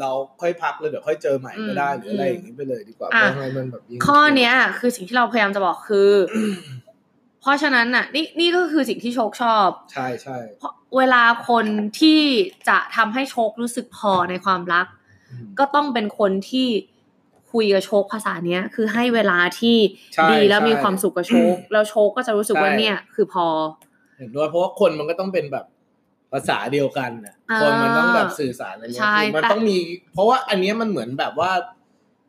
เราค่อยพักเลยเดี๋ยวค่อยเจอใหม่ก็ได้อืมหรืออะไรอย่างนี้ไปเลยดีกว่าอะเพราะให้มันแบบยิ่งข้อเนี้ยคือสิ่งที่เราพยายามจะบอกคือ เพราะฉะนั้นน่ะนี่นี่ก็คือสิ่งที่โชคชอบ ใช่ใช่เพราะเวลาคนที่จะทำให้โชครู้สึกพอในความรักอืมก็ต้องเป็นคนที่คุยกับโชคภาษาเนี้ย คือให้เวลาที่ใช่ดีแล้วใช่มีความสุขกับโชค แล้วโชคก็จะรู้สึกว่าใช่เนี่ยคือพอ เห็นด้วยเพราะว่าคนมันก็ต้องเป็นแบบภาษาเดียวกันน่ะอ่าคนมันต้องแบบสื่อสารอะไรเงี้ใช่ยคือมันแต่ต้องมี เพราะว่าอันเนี้ยมันเหมือนแบบว่า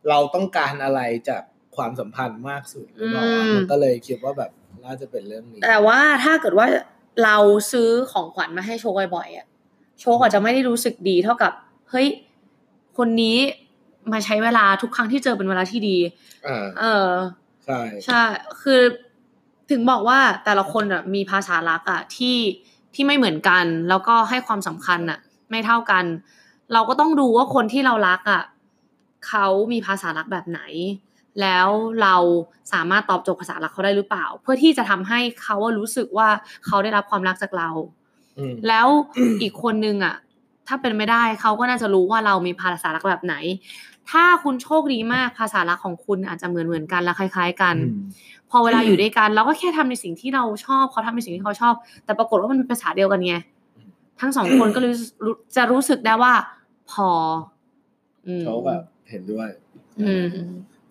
เราต้องการอะไรจากความสัมพันธ์มากสุดหรือเปล่าอืมมันก็เลยคิดว่าแบบ น่าจะเป็นเรื่องนี้ แต่ว่าถ้าเกิดว่าเราซื้อของขวัญมาให้โชคบ่อยๆอะโชคอาจจะไม่ได้รู้สึกดีเท่ากับ เฮ้ย คนนี้มาใช้เวลาทุกครั้งที่เจอเป็นเวลาที่ดีอ่าเออ ใช่ ใช่ คือถึงบอกว่าแต่ละคนอะมีภาษารักอะที่ที่ไม่เหมือนกัน แล้วก็ให้ความสำคัญอะ ไม่เท่ากัน เราก็ต้องดูว่าคนที่เรารักอะเขามีภาษารักแบบไหน แล้วเราสามารถตอบโจทย์ภาษารักเขาได้หรือเปล่า เพื่อที่จะทำให้เขาอะรู้สึกว่าเขาได้รับความรักจากเราอืมแล้วอีกคนนึงอะ ถ้าเป็นไม่ได้เขาก็น่าจะรู้ว่าเรามีภาษารักแบบไหน ถ้าคุณโชคดีมากภาษารักของคุณอาจจะเหมือนเหมือนๆกันและคล้าย ๆ กันอืมพอเวลาอยู่ด้วยกัน เราก็แค่ทำในสิ่งที่เราชอบเขาทำในสิ่งที่เขาชอบ แต่ปรากฏว่ามันเป็นภาษาเดียวกันไงทั้งสองคนก็รู้รู้จะรู้สึกได้ว่า พออืมเขาแบบเห็นด้วย อืม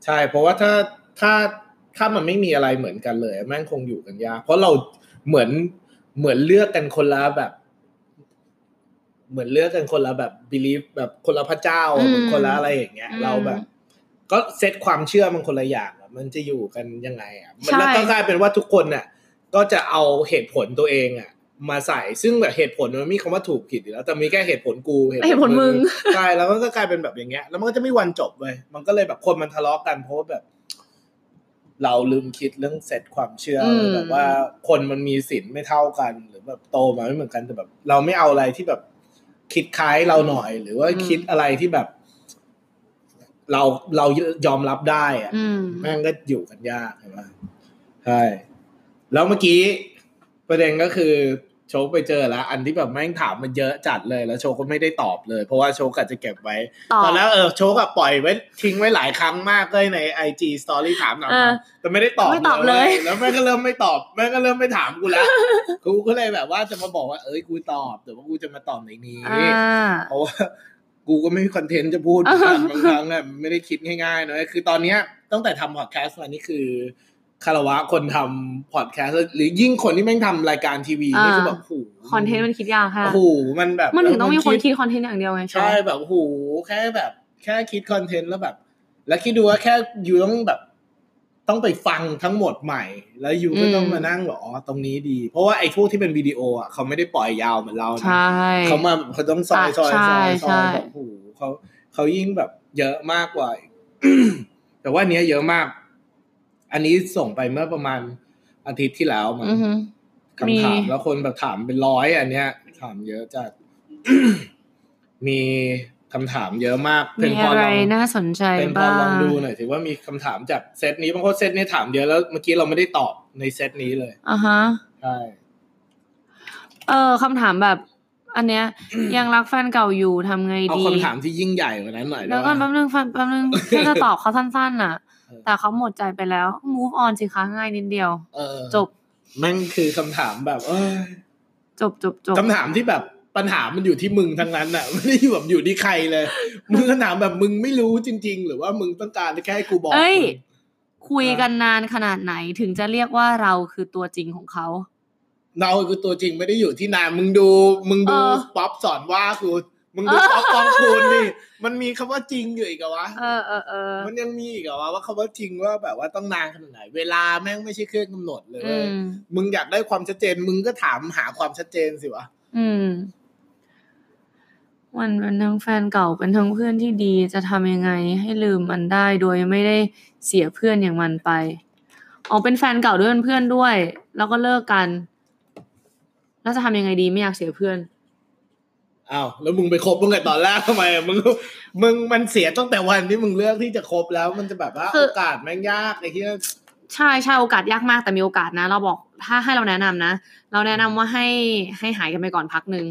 ใช่ เพราะว่าถ้าถ้าถ้ามันไม่มีอะไรเหมือนกันเลยแม่งคงอยู่กันยากเพราะเราเหมือนเหมือนเลือกกันคนละแบบ เหมือนเลือกกันคนละแบบ belief แบบคนละพระเจ้าอืมคนละอะไรอย่างเงี้ยอืมเราแบบ ก็เซตความเชื่อมันคนละอย่างอะมันจะอยู่กันยังไงอะมันใช่แล้วก็กลายเป็นว่าทุกคนน่ะ ก็จะเอาเหตุผลตัวเองอะ มาใส่ซึ่งแบบเหตุผลมันไม่มีคำว่าถูกผิดอยู่แล้ว แต่มีแค่เหตุผลกูเหตุผลมึงใช่แล้วมันก็กลายเป็นแบบอย่างเงี้ย แล้วมันก็จะไม่วันจบเลยมันก็เลยแบบคนมันทะเลาะกันเพราะว่าแบบ เราลืมคิดเรื่องเซตความเชื่ออมแบบว่าคนมันมีสินไม่เท่ากัน หรือแบบโตมาไม่เหมือนกันแต่แบบ เราไม่เอาอะไรที่แบบคิดคล้ายเราหน่อย หรือว่าคิดอะไรที่แบบ เราเรายอมรับได้อะอืมแม่งก็อยู่กันยากใช่ไหมใช่แล้วเมื่อกี้ ประเด็นก็คือโชคไปเจอแล้ว อันที่แบบแม่งถามมันเยอะจัดเลยแล้วโชคก็ไม่ได้ตอบเลย เพราะว่าโชคอาจจะเก็บไว้ ตอบตอนแรกเออโชคอะปล่อยไว้ทิ้งไว้หลายครั้งมากเลยในไอจีสตอรี่ถามถามเออถามแต่ไม่ได้ตอบไม่ตอบเลยว้แล้วแม่งก็เริ่มไม่ตอบแม่งก็เริ่มไม่ถามกูแล้วกูก็เลยแบบว่าจะมาบอกว่าเอ้ยกูตอบแต่ว่ากูจะมาตอบในนี้อ่าเพราะว่ากูก็ไม่มีคอนเทนต์จะพูดอ่าบางครั้งอะไม่ได้คิดง่ายๆนะคือตอนเนี้ยตั้งแต่ทำพอดแคสต์มานี่คือ คารวะคนทำพอดแคสต์หรือยิ่งคนที่แม่งทำรายการทีวีนี่คือแบบโอ้โหคอนเทนต์มันคิดยากค่ะโอ้โหมันแบบมันถึงต้องมีคนดคิดคอนเทนต์อย่างเดียวไงใช่แบบโอ้โหแค่แบบ แค่คิดคอนเทนต์แล้วแบบ แล้วคิดดูว่าแค่อยู่ต้องแบบ ต้องไปฟังทั้งหมดใหม่ แล้วอยู่ก็ต้องมานั่งแบบอ๋อตรงนี้ดี เพราะว่าไอ้พวกที่เป็นวิดีโออะเขาไม่ได้ปล่อยยาวเหมือนเรานะใช่เขามาเขาต้องซอยซอยใช่ซอยซใช่อยแบบโอ้โหเขาเขายิ่งแบบเยอะมากกว่า แต่ว่าอันเนี้ยเยอะมาก อันนี้ส่งไปเมื่อประมาณอาทิตย์ที่แล้วมั้งอือฮึคำถามมีแล้วคนแบบถามเป็นร้อยอันเนี้ย ถามเยอะจัดมีคำถามเยอะมากมีพอะไรลองน่าสนใจเป็นพอบ้าลองงดูหน่อยถือว่ามีคำถามจากเซตนี้บางคนเซตนี้ถามเยอะแล้วเมื่อกี้เราไม่ได้ตอบในเซตนี้เลยอ่าฮะใช่เออคำถามแบบ อันเนี้ย ยังรักแฟนเก่าอยู่ทำไงเอาดีคำถามที่ยิ่งใหญ่กว่านั้นหน่อยแล้วก็ได้แป๊ปะบนึงแป๊บแป๊บนึงแค่จะตอบเขาสั้นๆน่ะเออ แต่เขาหมดใจไปแล้ว move on สิคะง่ายนิดเดียว เออจบแม่งคือคำถามแบบเอ้ยจบจบจบคำถามที่แบบปัญหามันอยู่ที่มึงทั้งนั้นอะไม่ได้อยู่แบบอยู่ที่ใครเลย มึงคำถามแบบมึงไม่รู้จริง ๆ หรือว่ามึงต้องการแค่ให้กูบอกเอ้ยมึงคุยกันนานขนาดไหนถึงจะเรียกว่าเราคือตัวจริงของเขาเราคือตัวจริงไม่ได้อยู่ที่นานมึงดู มึงดูเออป๊อปสอนว่ากู มึงดูป๊อปปองคูณนี่มันมีคำว่าจริงอยู่อีกเหรอวะเออเออเออมันยังมีอีกเหรอวะว่าคำว่าจริงว่าแบบว่าต้องนานขนาดไหน เวลาแม่งไม่ใช่เครื่องกำหนดเลยอืเว้ยมมึงอยากได้ความชัดเจน มึงก็ถามหาความชัดเจนสิวะอืมมันเป็นทั้งแฟนเก่าเป็นทั้งเพื่อนที่ดีจะทำยังไงให้ลืมมันได้โดยไม่ได้เสียเพื่อนอย่างมันไปอ๋อเป็นแฟนเก่าด้วยเป็นเพื่อนด้วย แล้วก็เลิกกัน แล้วจะทำยังไงดีไม่อยากเสียเพื่อน อ้าวแล้วมึงไปคบมึงไงตอนแรกทำไมอะมึงมึงมันเสียตั้งแต่วันที่มึงเลือกที่จะคบแล้ว มันจะแบบว่าคือโอกาสแม่งยากไอ้ที่ใช่ใช่โอกาสยากมากแต่มีโอกาสนะ เราบอกถ้าให้เราแนะนำนะ เราแนะนำว่าให้ให้หายกันไปก่อนพักหนึ่ง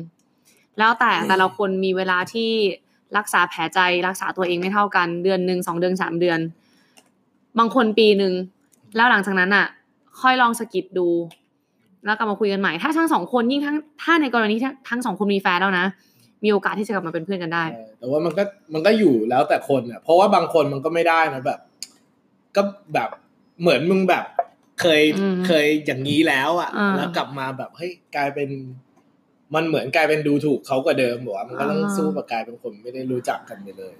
แล้วแต่แต่ละคนมีเวลาที่รักษาแผลใจรักษาตัวเองไม่เท่ากันเดือนหนึ่งสองเดือนสามเดือน บางคนปีหนึ่งแล้วหลังจากนั้นอะ ค่อยลองสกิดดู แล้วกลับมาคุยกันใหม่ ถ้าทั้งสองคนยิ่งทั้งถ้าในกรณีที่ทั้งสองคนมีแฟนแล้วนะ มีโอกาสที่จะกลับมาเป็นเพื่อนกันได้เออแต่ว่ามันก็มันก็อยู่แล้วแต่คนอะเพราะว่าบางคนมันก็ไม่ได้นะแบบ ก็แบบเหมือนมึงแบบ เคยอืมเคยอย่างนี้แล้วอะอ่าแล้วกลับมาแบบเฮ้ยกลายเป็น มันเหมือนกลายเป็นดูถูกเขากว่าเดิมบอกว่ามันก็ต้องอ่าสู้กับกลายเป็นคนไม่ได้รู้จักกันไปเลย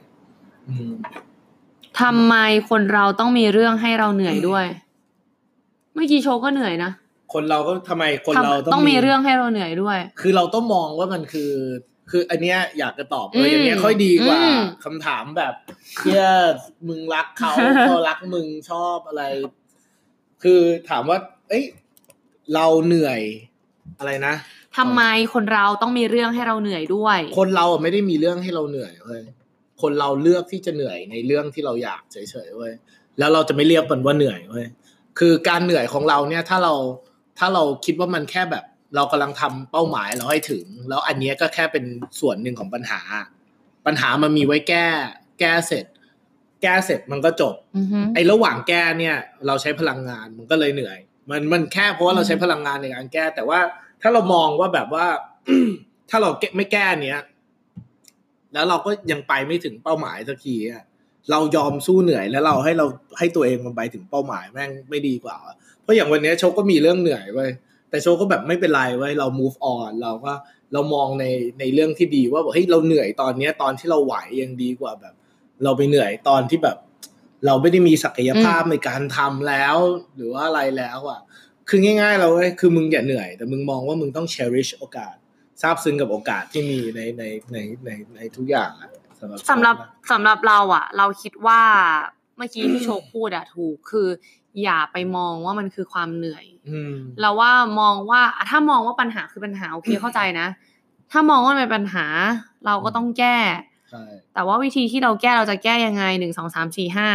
อืมทำไมคนเราต้องมีเรื่องให้เราเหนื่อยด้วย เมื่อกี้โชว์ก็เหนื่อยนะ คนเราก็ทำไมคนทำเราต้องมีเรื่องให้เราเหนื่อยด้วย คือเราต้องมองว่ามันคือ คืออันเนี้ยอยากจะตอบเออมอย่างเงี้ยค่อยดีกว่าอืมคำถามแบบเชื่อมึงรักเขาเขารักมึงชอบอะไร คือถามว่า เอ้ย เราเหนื่อยอะไรนะทำไมคนเราต้องมีเรื่องให้เราเหนื่อยด้วย คนเราอะไม่ได้มีเรื่องให้เราเหนื่อยเว้ยคนเราเลือกที่จะเหนื่อยในเรื่องที่เราอยากเฉยๆเว้ยแล้วเราจะไม่เรียกมันว่าเหนื่อยเว้ยคือการเหนื่อยของเราเนี่ย ถ้าเรา ถ้าเราคิดว่ามันแค่แบบ เรากำลังทำเป้าหมายเราให้ถึง แล้วอันเนี้ยก็แค่เป็นส่วนหนึ่งของปัญหา ปัญหามันมีไว้แก้ แก้เสร็จ แก้เสร็จมันก็จบอือฮึไอ้ระหว่างแก้เนี่ย เราใช้พลังงานมันก็เลยเหนื่อย มันมันแค่เพราะว่าเราใช้พลังงานในการแก้ แต่ว่าถ้าเรามองว่าแบบว่าถ้าเราแก้ไม่แก้อันเนี้ยแล้วเราก็ยังไปไม่ถึงเป้าหมายสักทีอะ เรายอมสู้เหนื่อยแล้วเราให้เราให้ตัวเองมันไปถึงเป้าหมายแม่งไม่ดีกว่า เพราะอย่างวันเนี้ยโชคก็มีเรื่องเหนื่อยเว้ยแต่โชคก็แบบไม่เป็นไรเว้ยเรา move on เราก็เรามองในในเรื่องที่ดีว่าแบบเฮ้ยเราเหนื่อยตอนเนี้ยตอนที่เราไหวยังดีกว่าแบบ เราไปเหนื่อยตอนที่แบบ เราไม่ได้มีศักยภาพในการทำแล้ว หรือว่าอะไรแล้วอะ คือง่ายๆเราเว้ยคือมึงอย่าเหนื่อย แต่มึงมองว่ามึงต้อง cherish โอกาสซาบซึ้งกับโอกาสที่มีในในในในในทุกอย่างอะ สำหรับสำหรับโชคนะสำหรับเราอะเราคิดว่าเมื่อกี้ที่โชคพูดอะถูกคืออย่าไปมองว่ามันคือความเหนื่อยอืมเราว่ามองว่าอะถ้ามองว่าปัญหาคือปัญหาโอเคเข้าใจนะ ถ้ามองว่ามันเป็นปัญหา เราก็ต้องแก้ใช่แต่ว่าวิธีที่เราแก้เราจะแก้ยังไงหนึ่งสองสามสี่ห้า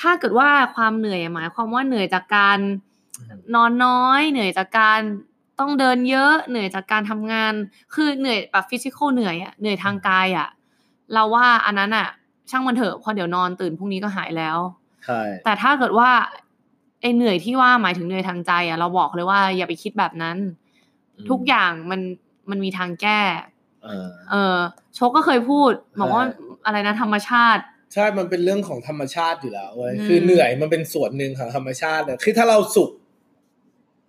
ถ้าเกิดว่าความเหนื่อยหมายความว่าเหนื่อยจากการนอนน้อย เหนื่อยจากการต้องเดินเยอะ เหนื่อยจากการทำงาน คือเหนื่อยแบบฟิสิกอลเหนื่อยอะเหนื่อยทางกายอะ เราว่าอันนั้นอะช่างมันเถอะพอเดี๋ยวนอนตื่นพรุ่งนี้ก็หายแล้วใช่แต่ถ้าเกิดว่าไอ้เหนื่อยที่ว่าหมายถึงเหนื่อยทางใจอะเราบอกเลยว่าอย่าไปคิดแบบนั้น ทุกอย่างมันมันมีทางแก้เออเออโชคก็เคยพูดบอกว่าใช่อะไรนะ ธรรมชาติ ใช่ มันเป็นเรื่องของธรรมชาติอยู่แล้วเว้ยอืมคือเหนื่อยมันเป็นส่วนหนึ่งของธรรมชาติเลยคือถ้าเราสุข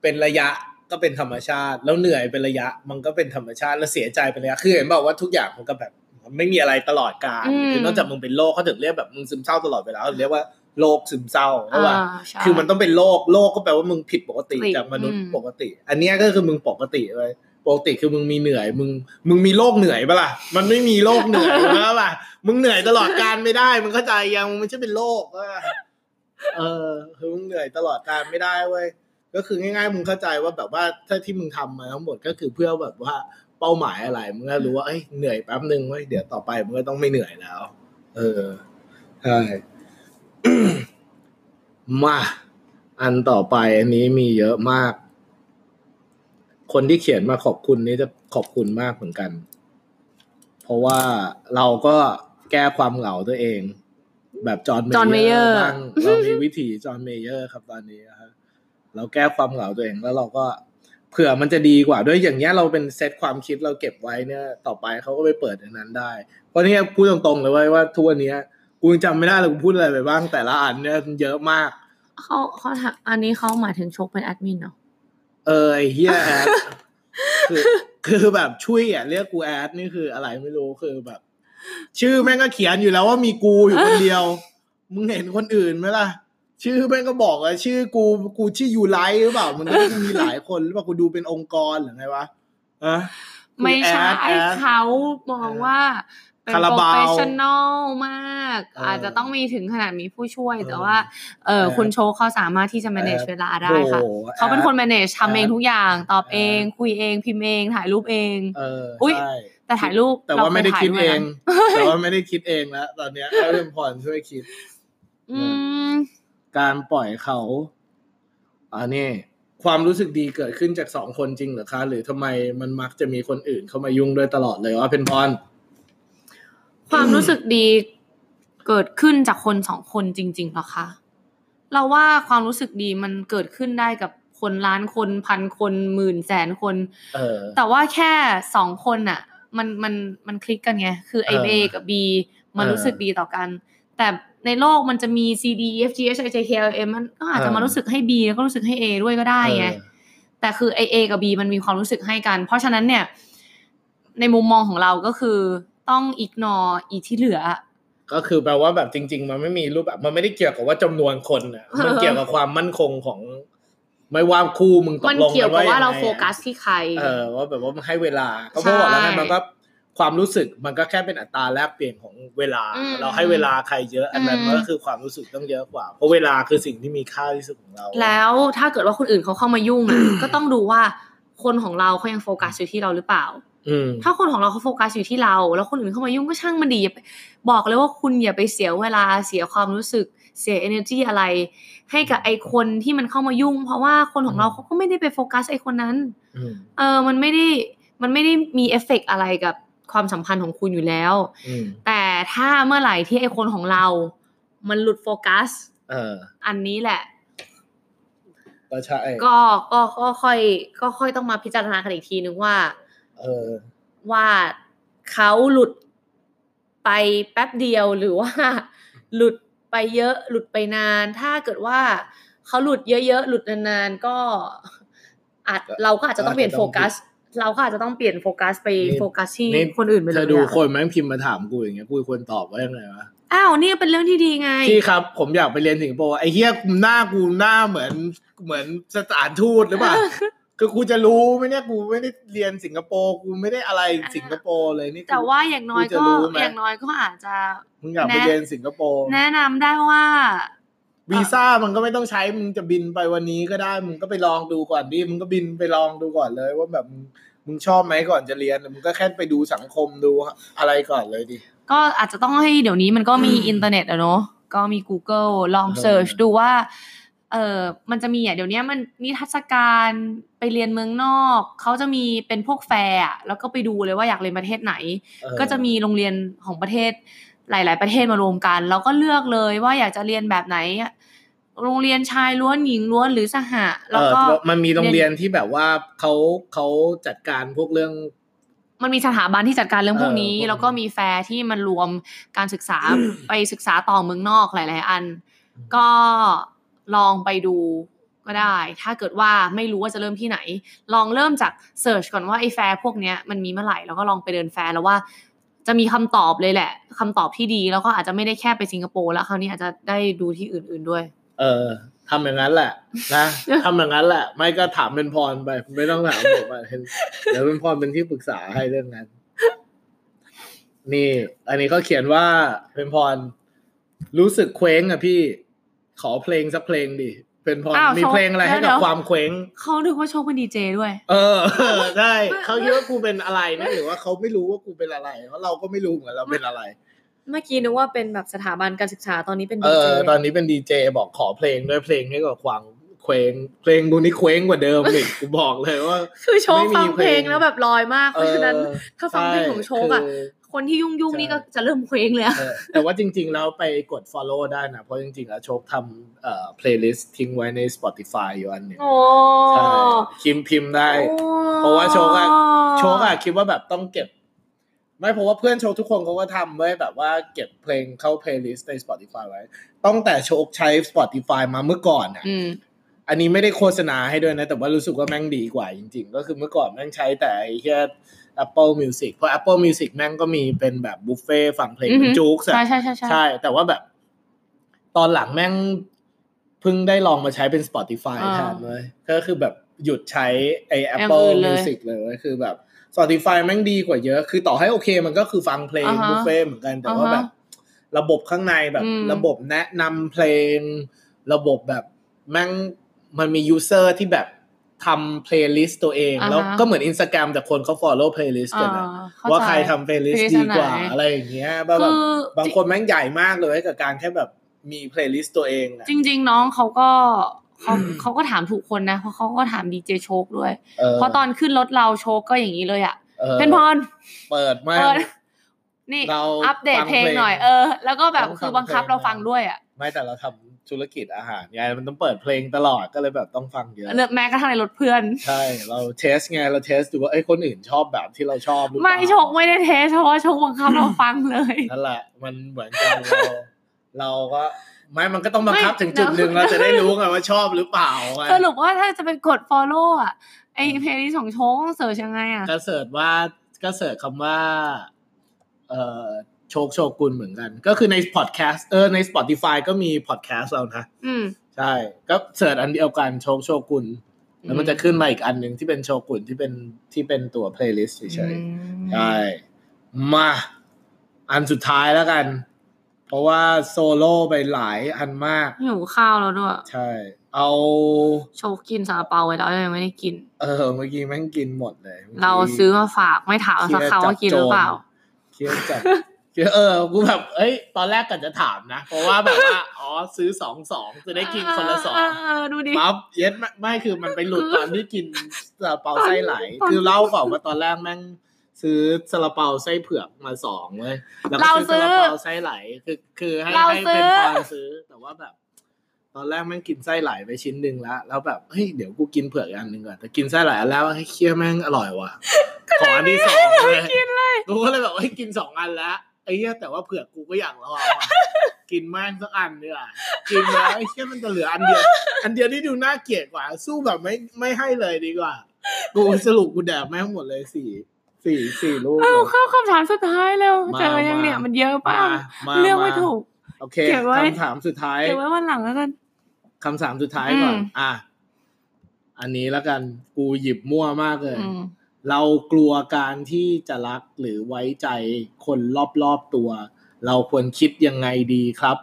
เป็นระยะก็เป็นธรรมชาติ แล้วเหนื่อยเป็นระยะ มันก็เป็นธรรมชาติแล้วเสียใจเป็นระยะคือเห็นบอกว่าทุกอย่างมันก็แบบมัน ไม่มีอะไรตลอดกาลอืมคือนอกจากมึงเป็นโรคเขาถึงเรียกแบบมึงซึมเศร้าตลอดเวลาเขาถึงเรียกว่าโรคซึมเศร้าเพราะว่าอ่าใช่คือมันต้องเป็นโรคโรคก็แปลว่ามึงผิดปกติปกติจากมนุษย์อืมปกติ อันเนี้ยก็คือมึงปกติเลยปกติคือมึงมีเหนื่อย มึงมึงมีโรคเหนื่อยปะล่ะมันไม่มีโรคเหนื่อยแล้วป่ะมึงเหนื่อยตลอดการไม่ได้มึงเข้าใจยังมึงไม่ใช่เป็นโรคเว้ยเออคือมึงเหนื่อยตลอดการไม่ได้เว้ยก็คือง่ายๆ มึงเข้าใจว่าแบบว่าถ้าที่มึงทำมาทั้งหมดก็คือเพื่อแบบว่า เป้าหมายอะไรมึงก็รู้ว่าเอ้ยเหนื่อยแป๊บนึงเว้ยเดี๋ยวต่อไปมึงก็ต้องไม่เหนื่อยแล้ว เออใช่มาอันต่อไปอันนี้มีเยอะมาก คนที่เขียนมาขอบคุณนี่จะขอบคุณมากเหมือนกัน เพราะว่าเราก็แก้ความเหงาตัวเอง แบบจอห์นจอห์นเมเยอ Mayer ร์บ้างเรามีวิธี John Mayer ครับตอนนี้นะฮะเราแก้ความเหงาตัวเองแล้วเราก็เผื่อมันจะดีกว่าด้วยอย่างเงี้ยเราเป็นเซตความคิดเราเก็บไว้เนี่ยต่อไปเขาก็ไปเปิดในนั้นได้ เพราะเนี่ยพูดตรงๆเลยเว้ยว่าทุกวันเนี้ยกูยังจำไม่ได้เลยกูพูดอะไรไปบ้างแต่ละอันเนี่ยเยอะมากเขาเขาถามอันนี้เขาหมายถึงโชคเป็นแอดมินเนาะเออไอ้เฮียแอดคือคือแบบช่วยอะเรียกกูแอดนี่คืออะไรไม่รู้คือแบบ ชื่อแม่งก็เขียนอยู่แล้วว่ามีกูอยู่คนเดียว มึงเห็นคนอื่นไหมล่ะ ชื่อแม่งก็บอกเลยชื่อกูกูชื่อยูไลท์หรือเปล่า มันก็มีหลายคนหรือเปล่ากูดูเป็นองค์กรหรือไงวะอะไม่ใช่แอดแอดเขามองว่าเป็นคาราโปรบาวเฟชชั่นอลมากเออออาจจะต้องมีถึงขนาดมีผู้ช่วยเออแต่ว่า เออแอดคุณโชคเขาสามารถที่จะ manage แอดเวลาได้ค่ะโอ้โหเขาเป็นคนแอด manage ทำเองแอดทุกอย่าง ตอบแอดเอง คุยเอง พิมพ์เอง ถ่ายรูปเองเอออุ๊ยใช่แต่ถ่ายรูป แต่ว่าไม่ได้คิดเองราแต่เคยถ่ายด้วยนะว่าไม่ได้คิดเองแล้วตอนเนี้ยให้เรื่องพรช่วยคิด อืม การปล่อยเขาอันนี้ความรู้สึกดีเกิดขึ้นจากสองคนจริงเหรอคะ หรือทำไมมันมักจะมีคนอื่นเข้ามายุ่งด้วยตลอดเลยว่าเป็นพร ความรู้สึกดีเกิดขึ้นจากคนสองคนจริงๆเหรอคะ เราว่าความรู้สึกดีมันเกิดขึ้นได้กับคนล้านคนพันคนหมื่นแสนคนเออแต่ว่าแค่สองคนน่ะมันมันมันคลิกกันไง คือ A เออ A กับ B มันเออรู้สึกดีต่อกัน แต่ ในโลกมันจะมี C D E F G H I J K L M มันก็อาจจะมาเออรู้สึกให้ B แล้วก็รู้สึกให้ A ด้วยก็ได้ไงเออแต่คือ A A กับ B มันมีความรู้สึกให้กัน เพราะฉะนั้นเนี่ย ในมุมมองของเราก็คือต้อง ignore อีที่เหลือ ก็คือแปลว่าแบบจริง ๆ มันไม่มีรูปแบบมันไม่ได้เกี่ยวกับว่าจำนวนคนอะมันเกี่ยวกับความมั่นคงของไม่ว่าคู่มึงตมันกลงเกี่ยวกับว่าเรายังไงอะโฟกัสที่ใคร เออว่าแบบว่ามันให้เวลาก็เพราะบอกแล้วไงใช่มันก็ ความรู้สึกมันก็แค่เป็นอัตราแลกเปลี่ยนของเวลาอืมเราให้เวลาใครเยอะ อันนั้นอืมมันก็คือความรู้สึกต้องเยอะกว่า เพราะเวลาคือสิ่งที่มีค่าที่สุดของเรา แล้วถ้าเกิดว่าคนอื่นเขาเข้ามายุ่งอะก็ต้องดูว่าคนของเราเขายังโฟกัสอยู่ที่เราหรือเปล่าอืมถ้าคนของเราเขาโฟกัสอยู่ที่เรา แล้วคนอื่นเข้ามายุ่งก็ช่างมันดีอย่าไปบอกเลยว่าคุณอย่าไปเสียเวลาเสียความรู้สึกเสีย energy อะไร ให้กับไอคนที่มันเข้ามายุ่ง เพราะว่าคนของเราเขาก็ไม่ได้ไปโฟกัสไอคนนั้นอืมเออมันไม่ได้มันไม่ได้มีเอฟเฟกต์อะไรกับ ความสัมพันธ์ของคุณอยู่แล้วอืมแต่ถ้าเมื่อไหร่ที่ไอคนของเรา มันหลุดโฟกัสเอออันนี้แหละก็ใช่ก็ก็ก็ค่อย ก็ค่อยต้องมาพิจารณากันอีกทีนึงว่า เออ ว่าเขาหลุดไปแป๊บเดียวหรือว่า หลุดไปเยอะ หลุดไปนาน ถ้าเกิดว่าเขาหลุดเยอะๆหลุดนานๆก็อาจเราก็อาจจะต้องเปลี่ยนโฟกัส เราก็อาจจะต้องเปลี่ยนโฟกัสไปนี่โฟกัสที่นี่คนอื่นไปเธเลอยดูอะคนแม่งพิมพ์มาถามกูอย่างเงี้ยกูควรตอบว่ายังไงวะอ้าวนี่เป็นเรื่องที่ดีไงพี่ครับ ผมอยากไปเรียนสิงคโปร์ไอ้เฮียหน้ากูหน้าเหมือนเหมือนสถานทูตหรือเปล่าคือกูจะรู้ไหมเนี่ยกูไม่ได้เรียนสิงคโปร์กูไม่ได้อะไรสิงคโปร์เลยนี่กูแต่ว่าอย่างน้อยกูจะก็รู้ไหมอย่างน้อยก็อาจจะมึงอยากไปแนะเรียนสิงคโปร์แนะนำได้ว่า วีซ่ามันก็ไม่ต้องใช้มึงจะบินไปวันนี้ก็ได้มึงก็ไปลองดูก่อนดิมึงก็บินไปลองดูก่อนเลย ว่าแบบมึงมึงชอบไหมก่อนจะเรียนมึงก็แค่ไปดูสังคมดูอะไรก่อนเลยดิก็อาจจะต้องให้เดี๋ยวนี้มันก็มีอืมอินเทอร์เน็ตอะเนาะก็มี Google ลองเออ search ดูว่าเออมันจะมีอะเดี๋ยวนี้มันนิทรรศการไปเรียนเมืองนอก เขาจะมีเป็นพวกแฟร์อะแล้วก็ไปดูเลยว่าอยากเรียนประเทศไหนเออก็จะมีโรงเรียนของประเทศ หลาย ๆ ประเทศมารวมกันแล้วก็เลือกเลยว่าอยากจะเรียนแบบไหน โรงเรียนชายล้วนหญิงล้วนหรือสหะแล้วก็เออมันมีโรงเรียนที่แบบว่าเขาเขาจัดการพวกเรื่องมันมีสถาบันที่จัดการเรื่องพวกนี้เออพวกนี้ แล้วก็มีแฟร์ที่มันรวมการศึกษาไปศึกษาต่อเมืองนอกหลาย ๆ อัน ก็ลองไปดูก็ได้ ถ้าเกิดว่าไม่รู้ว่าจะเริ่มที่ไหน ลองเริ่มจาก search ก่อนว่าไอ้แฟร์พวกเนี้ยมันมีเมื่อไหร่แล้วก็ลองไปเดินแฟร์แล้วว่า จะมีคำตอบเลยแหละคำตอบที่ดีแล้วก็อาจจะไม่ได้แค่ไปสิงคโปร์แล้วคราวนี้อาจจะได้ดูที่อื่น ๆด้วย เออทำอย่างนั้นแหละ นะทำอย่างนั้นแหละ ไม่ก็ถามเป็นพรไป ไม่ต้องถามผมไปเดี๋ยวเป็นพรเป็นที่ปรึกษาให้เรื่องนั้น นี่ อันนี้เขาเขียนว่าเป็นพร รู้สึกเคว้งอะพี่ ขอเพลงสักเพลงดิ เป็นพรอ้าวมีเพลงอะไรให้เดี๋กับยวความเคว้งเขาดูว่าโชคเป็นดีเจด้วย เออได้เขาคิดว่ากูเป็นอะไรนะหรือว่าเขาไม่รู้ว่ากูเป็นอะไรเพราะเราก็ไม่รู้เหมือนเราเป็นอะไร เมื่อกี้นึกว่าเป็นแบบสถาบันการศึกษาตอนนี้เป็นเอดีเจอตอนนี้เป็นดีเจบอกขอเพลงด้วยเพลงให้กับความเคว้งเพลงกูนี่เคว้งกว่าเดิมอีกกูบอกเลยว่า คือโชคไม่มีฟังเพลงเพลงแล้วแบบลอยมากเพราะฉะนั้นเออถ้าฟังเพลงของโชคอะใช่ คนที่ยุ่งยุ่งๆใช่นี่ก็จะเริ่มเคว้งเลยอะเออแต่ว่าจริง ๆ แล้วไปกด follow ได้นะ เพราะจริง ๆ แล้วโชคทำเอ่อ playlist ทิ้งไว้ใน Spotify อยู่อันหนึ่งโอ้ใช่คิมพิมพ์ได้ เพราะว่าโชคอะโชคอะคิดว่าแบบต้องเก็บ ไม่เพราะว่าเพื่อนโชคทุกคนเขาก็ทำไว้แบบว่าเก็บเพลงเข้า playlist ใน Spotify ไว้ตั้งแต่โชคใช้ Spotify มาเมื่อก่อนอะอืมอันนี้ไม่ได้โฆษณาให้ด้วยนะ แต่ว่ารู้สึกว่าแม่งดีกว่าจริง ๆ ก็คือเมื่อก่อนแม่งใช้แต่ไอ้แค่ Apple Music เพราะ Apple Music แม่งก็มีเป็นแบบบุฟเฟ่ต์ฟังเพลงอือหือจุกส์อะใช่ใช่ใช่ใช่ใช่แต่ว่าแบบ ตอนหลังแม่งเพิ่งได้ลองมาใช้เป็น Spotify อ่าแทนเลย ก็คือแบบหยุดใช้ไอ้อย่าง Apple อื่นเลย Music เลยเว้ยคือแบบ Spotify แม่งดีกว่าเยอะ คือต่อให้โอเคมันก็คือฟังเพลงอ่าฮะบุฟเฟ่ต์เหมือนกันแต่ว่าอ่าฮะแบบ ระบบข้างในแบบอืมระบบแนะนำเพลง ระบบแบบแม่งมันมียูเซอร์ที่แบบ ทำเพลย์ลิสต์ตัวเองอ่าฮะแล้วก็เหมือน Instagram แต่คนเขา follow เพลย์ลิสต์กันนะอ่เข้ว่าใจใครทำเพลย์ลิสต์ playlist ดีกว่าอันไหนอะไรอย่างเงี้ยแบบคือบางคนแม่งใหญ่มากเลยกับการแค่แบบมีเพลย์ลิสต์ตัวเองอะจริง ๆ น้องเขาก็เขาเขาก็ถามถูกคนนะเพราะเขาก็ถามดีเจโชคด้วยเออเพราะตอนขึ้นรถเราโชคก็อย่างนี้เลยอะออเป็นพรเปิดแม่เปิงดนี่เราอัปเดตฟังเพลงเพลงหน่อยเออ แล้วก็แบบต้องฟังคือบังคับเพลงเราฟังด้วยอะไม่แต่เราทำ ธุรกิจอาหารไงมันต้องเปิดเพลงตลอดก็เลยแบบต้องฟังเยอะเลือกแม้กระทั่งในรถเพื่อน ใช่ เรา test ไงเรา test ดูว่าเฮ้ยคนอื่นชอบแบบที่เราชอบหรือเปไม่ล่าโชคไม่ได้ test เพราะว่าโชคบังคับเราฟังเลยนั่นแหละมันเหมือนกันเราเราก็ไม่มันก็ต้องบังคับไม่ถึงจุดหนึ่งเดี๋ยวเราจะได้รู้ไงว่าชอบหรือเปล่าไงสรุปว่าถ้าจะไปกด follow อะไอเพลงนี้ของโชคต้อง search ยังไงอะก็ search ว่าก็ search คำว่า เอ่อโชคโชกุนเหมือนกัน ก็คือในพอดแคสต์เออใน Spotify ก็มีพอดแคสต์เรานะอืมใช่ ก็ search อันเดียวกันโชคโชกุนแล้วมันจะขึ้นมาอีกอันหนึ่งที่เป็นโชกุนที่เป็นที่เป็นตัว playlist เฉยๆใช่มาอันสุดท้ายแล้วกัน เพราะว่าโซโล่ไปหลายอันมากหิวข้าวแล้วด้วย ใช่ เอาโชคกินซาลาเปาไว้แล้วยังไม่ได้กิน เออ เมื่อกี้แม่งกินหมดเลยมื่กี้เราซื้อมาฝากไม่ถามสักคำว่ากินหรือเปล่าเครียดจัดเครียดเออกูแบบเอ้ย ตอนแรกกันจะถามนะ เพราะว่าแบบว่า อ๋อ ซื้อสองสองจะได้กินคนละสองเเอดูดิปั๊บเย็ดไม่ไม่คือมันไปหลุดตอนที่กินซาลาเปาไส้ไหลตอนคือเล่าก่อนว่าตอนแรกแม่งซื้อซาลาเปาไส้เผือกมาสองเลยแล้วก็เราซื้อซื้อซาลาเปาไส้ไหล คือคือให้เราให้ซื้เป็นอพรซื้อ แต่ว่าแบบ ตอนแรกแม่งกินไส้ไหลไปชิ้นหนึ่งแล้ว แล้วแบบ เฮ้ย เดี๋ยวกูกินเผือกอีกอันหนึ่งก่อน แต่กินไส้ไหลอันแล้วให้ยเคี้ยวแม่งอร่อยว่ะ ขออันที่สองเลย กูก็เลยแบบว่าให้กินสองอันแล้ว ไอ้เหี้ยแต่ว่าเผือกกูก็อยากลองว่ะกินแม่งสักอันดีกว่ากินแล้วไอ้เชี่ยมันจะเหลืออันเดียว อันเดียวที่ดูน่าเกลียดกว่า สู้แบบไม่ไม่ให้เลยดีกว่า กูสรุปกูแดกแม่งหมดเลยสี่สี่สี่ลูกเอาเข้าคำถามสุดท้ายแล้วมาเจอยังเนี่ยมามัมันเยอะป่ะมาเลือกไม่มาถูกโอเคเก็บไว้คำถามสุดท้ายเก็บไว้วันหลังแล้วกันคำถามสุดท้ายก่อนอืมอะ อันนี้แล้วกัน กูหยิบมั่วมากเลยอืม เรากลัวการที่จะรักหรือไว้ใจคนรอบๆตัว เราควรคิดยังไงดีครับ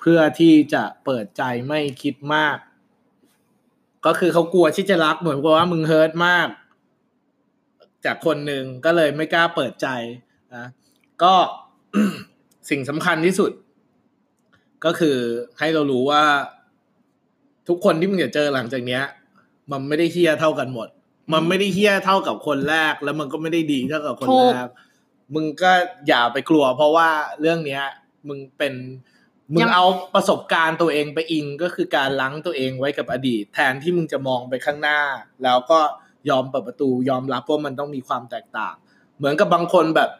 เพื่อที่จะเปิดใจไม่คิดมาก ก็คือเขากลัวที่จะรักเหมือนกับว่ามึงเฮิร์ตมาก จากคนหนึ่งก็เลยไม่กล้าเปิดใจนะก็สิ่งสำคัญที่สุด ก็คือให้เรารู้ว่า ทุกคนที่มึงจะเจอหลังจากเนี้ย มันไม่ได้เฮี้ยเท่ากันหมด มันไม่ได้เฮี้ยเท่ากับคนแรก แล้วมันก็ไม่ได้ดีเท่ากับคนถูกแรก มึงก็อย่าไปกลัว เพราะว่าเรื่องเนี้ย มึงเป็นมึงเอาประสบการณ์ตัวเองไปอิงก็คือการล้างตัวเองไว้กับอดีต แทนที่มึงจะมองไปข้างหน้า แล้วก็ยอมเปิดประตูยอมรับว่ามันต้องมีความแตกต่าง เหมือนกับบางคนแบบ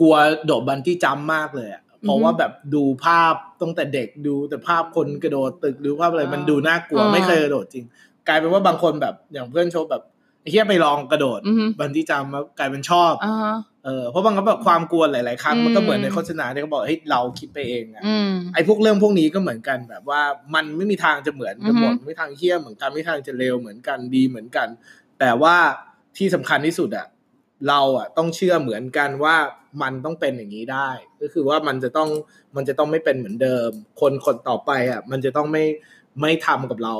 กลัวโดดบันที่จำมากเลยอะเพราะว่าแบบดูภาพตั้งแต่เด็กดูแต่ภาพคนกระโดดตึกดูภาพอะไรมันดูน่ากลัวอ่าไม่เคยกระโดดจริง กลายเป็นว่าบางคนแบบอย่างเพื่อนโชว์แบบไอ้เฮียไปลองกระโดดอือฮึบันที่จำแล้วกลายเป็นชอบอ่าฮะเออเพราะบางครั้งแบบความกลัวหลาย ๆ ครั้งอืมมันก็เหมือนในโฆษณาที่เขาบอกเฮ้ยเราคิดไปเองอะอืมไอ้พวกเรื่องพวกนี้ก็เหมือนกันแบบว่ามันไม่มีทางจะเหมือนกันหมดอือฮึไม่มีทางเฮี้ยเหมือนกันไม่มีทางจะเลวเหมือนกันดีเหมือนกัน แต่ว่าที่สำคัญที่สุดอะเราอะต้องเชื่อเหมือนกันว่ามันต้องเป็นอย่างนี้ได้ ก็คือว่ามันจะต้องมันจะต้องไม่เป็นเหมือนเดิม คนคนต่อไปอะมันจะต้องไม่ไม่ทำกับเรา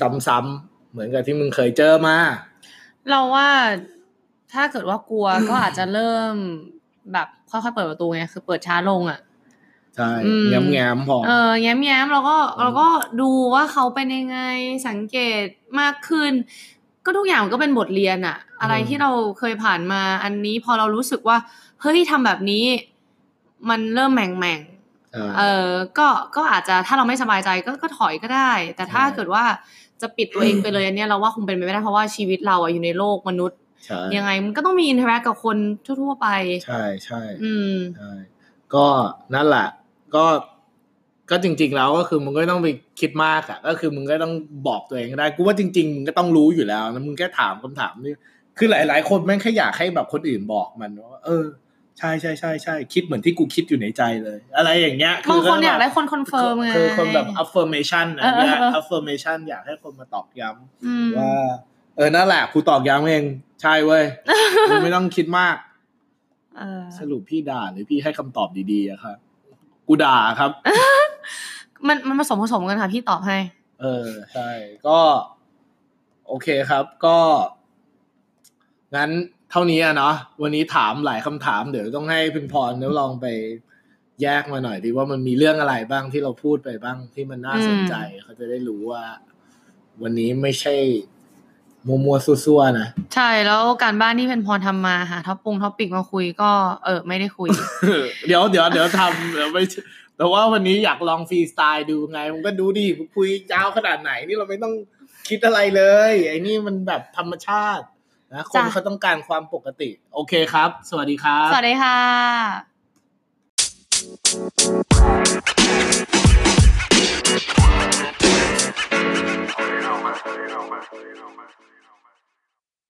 ซ้ำๆเหมือนกับที่มึงเคยเจอมา เราว่าถ้าเกิดว่ากลัวก็อาจจะเริ่มแบบค่อยๆเปิดประตูไงคือเปิดช้าลงอะใช่อืมแง้มแง้มๆพอเออแย้มๆเราก็อืมเราก็ดูว่าเขาเป็นยังไงสังเกตมากขึ้น ก็ทุกอย่างมันก็เป็นบทเรียนอะอะไรที่เราเคยผ่านมาอันนี้พอเรารู้สึกว่าเฮ้ยทำแบบนี้ มันเริ่มแหม่งแม่งๆ เออเออก็ก็อาจจะถ้าเราไม่สบายใจก็ก็ถอยก็ได้ แต่ถ้าใช่เกิดว่าจะปิดตัวเองไปเลยอันเนี้ยเราว่าคงเป็นไปไม่ได้เพราะว่าชีวิตเราอะอยู่ในโลกมนุษย์ใช่ยังไงมันก็ต้องมี interact กับคนทั่วๆไป ใช่ใช่อืมใช่ก็นั่นแหละ ก็ก็จริง ๆ แล้วก็คือมึงก็ไม่ต้องไปคิดมากอะก็คือมึงก็ต้องบอกตัวเองก็ได้กูว่าจริงๆมึงก็ต้องรู้อยู่แล้วนะมึงแค่ถามคำถามนี่คือหลาย ๆ คนแม่งแค่อยากให้แบบคนอื่นบอกมันว่าเออ ใช่ใช่ใช่ใช่คิดเหมือนที่กูคิดอยู่ในใจเลย อะไรอย่างเงี้ยบางคนแบบอยากได้คน confirm ไงคือคนแบบ affirmation นะเออเออเนี่ยเออ affirmation อยากให้คนมาตอกย้ำอืมว่า เออนั่นแหละกูตอกย้ำเอง ใช่เว้ยมึงไม่ต้องคิดมากเออสรุปพี่ด่าหรือพี่ให้คำตอบดีๆอะครับกูด่าครับ มันมันผสมผสมกันค่ะ พี่ตอบให้ เออใช่ก็ โอเคครับ ก็ งั้น เท่านี้อะเนาะวันนี้ถามหลายคำถาม เดี๋ยวต้องให้พิมพรเดี๋ยวลองไปแยกมาหน่อยดีว่ามันมีเรื่องอะไรบ้างที่เราพูดไปบ้างที่มันน่าสนใจเขาจะได้รู้ว่า วันนี้ไม่ใช่มัวๆซั่วๆนะใช่แล้วการบ้านที่เพนพรทำมาหาท็อปปง topic มาคุยก็เออไม่ได้คุย เดี๋ยวเดี๋ยวเดี๋ยวทำเดี๋ยวไม่แต่ว่าวันนี้อยากลองฟรีสไตล์ดูไง มันก็ดูดิคุยยาวขนาดไหนนี่เราไม่ต้องคิดอะไรเลย ไอ้นี่มันแบบธรรมชาติ นะคนจ้ะเขาต้องการความปกติ โอเคครับ สวัสดีครับ สวัสดีค่ะ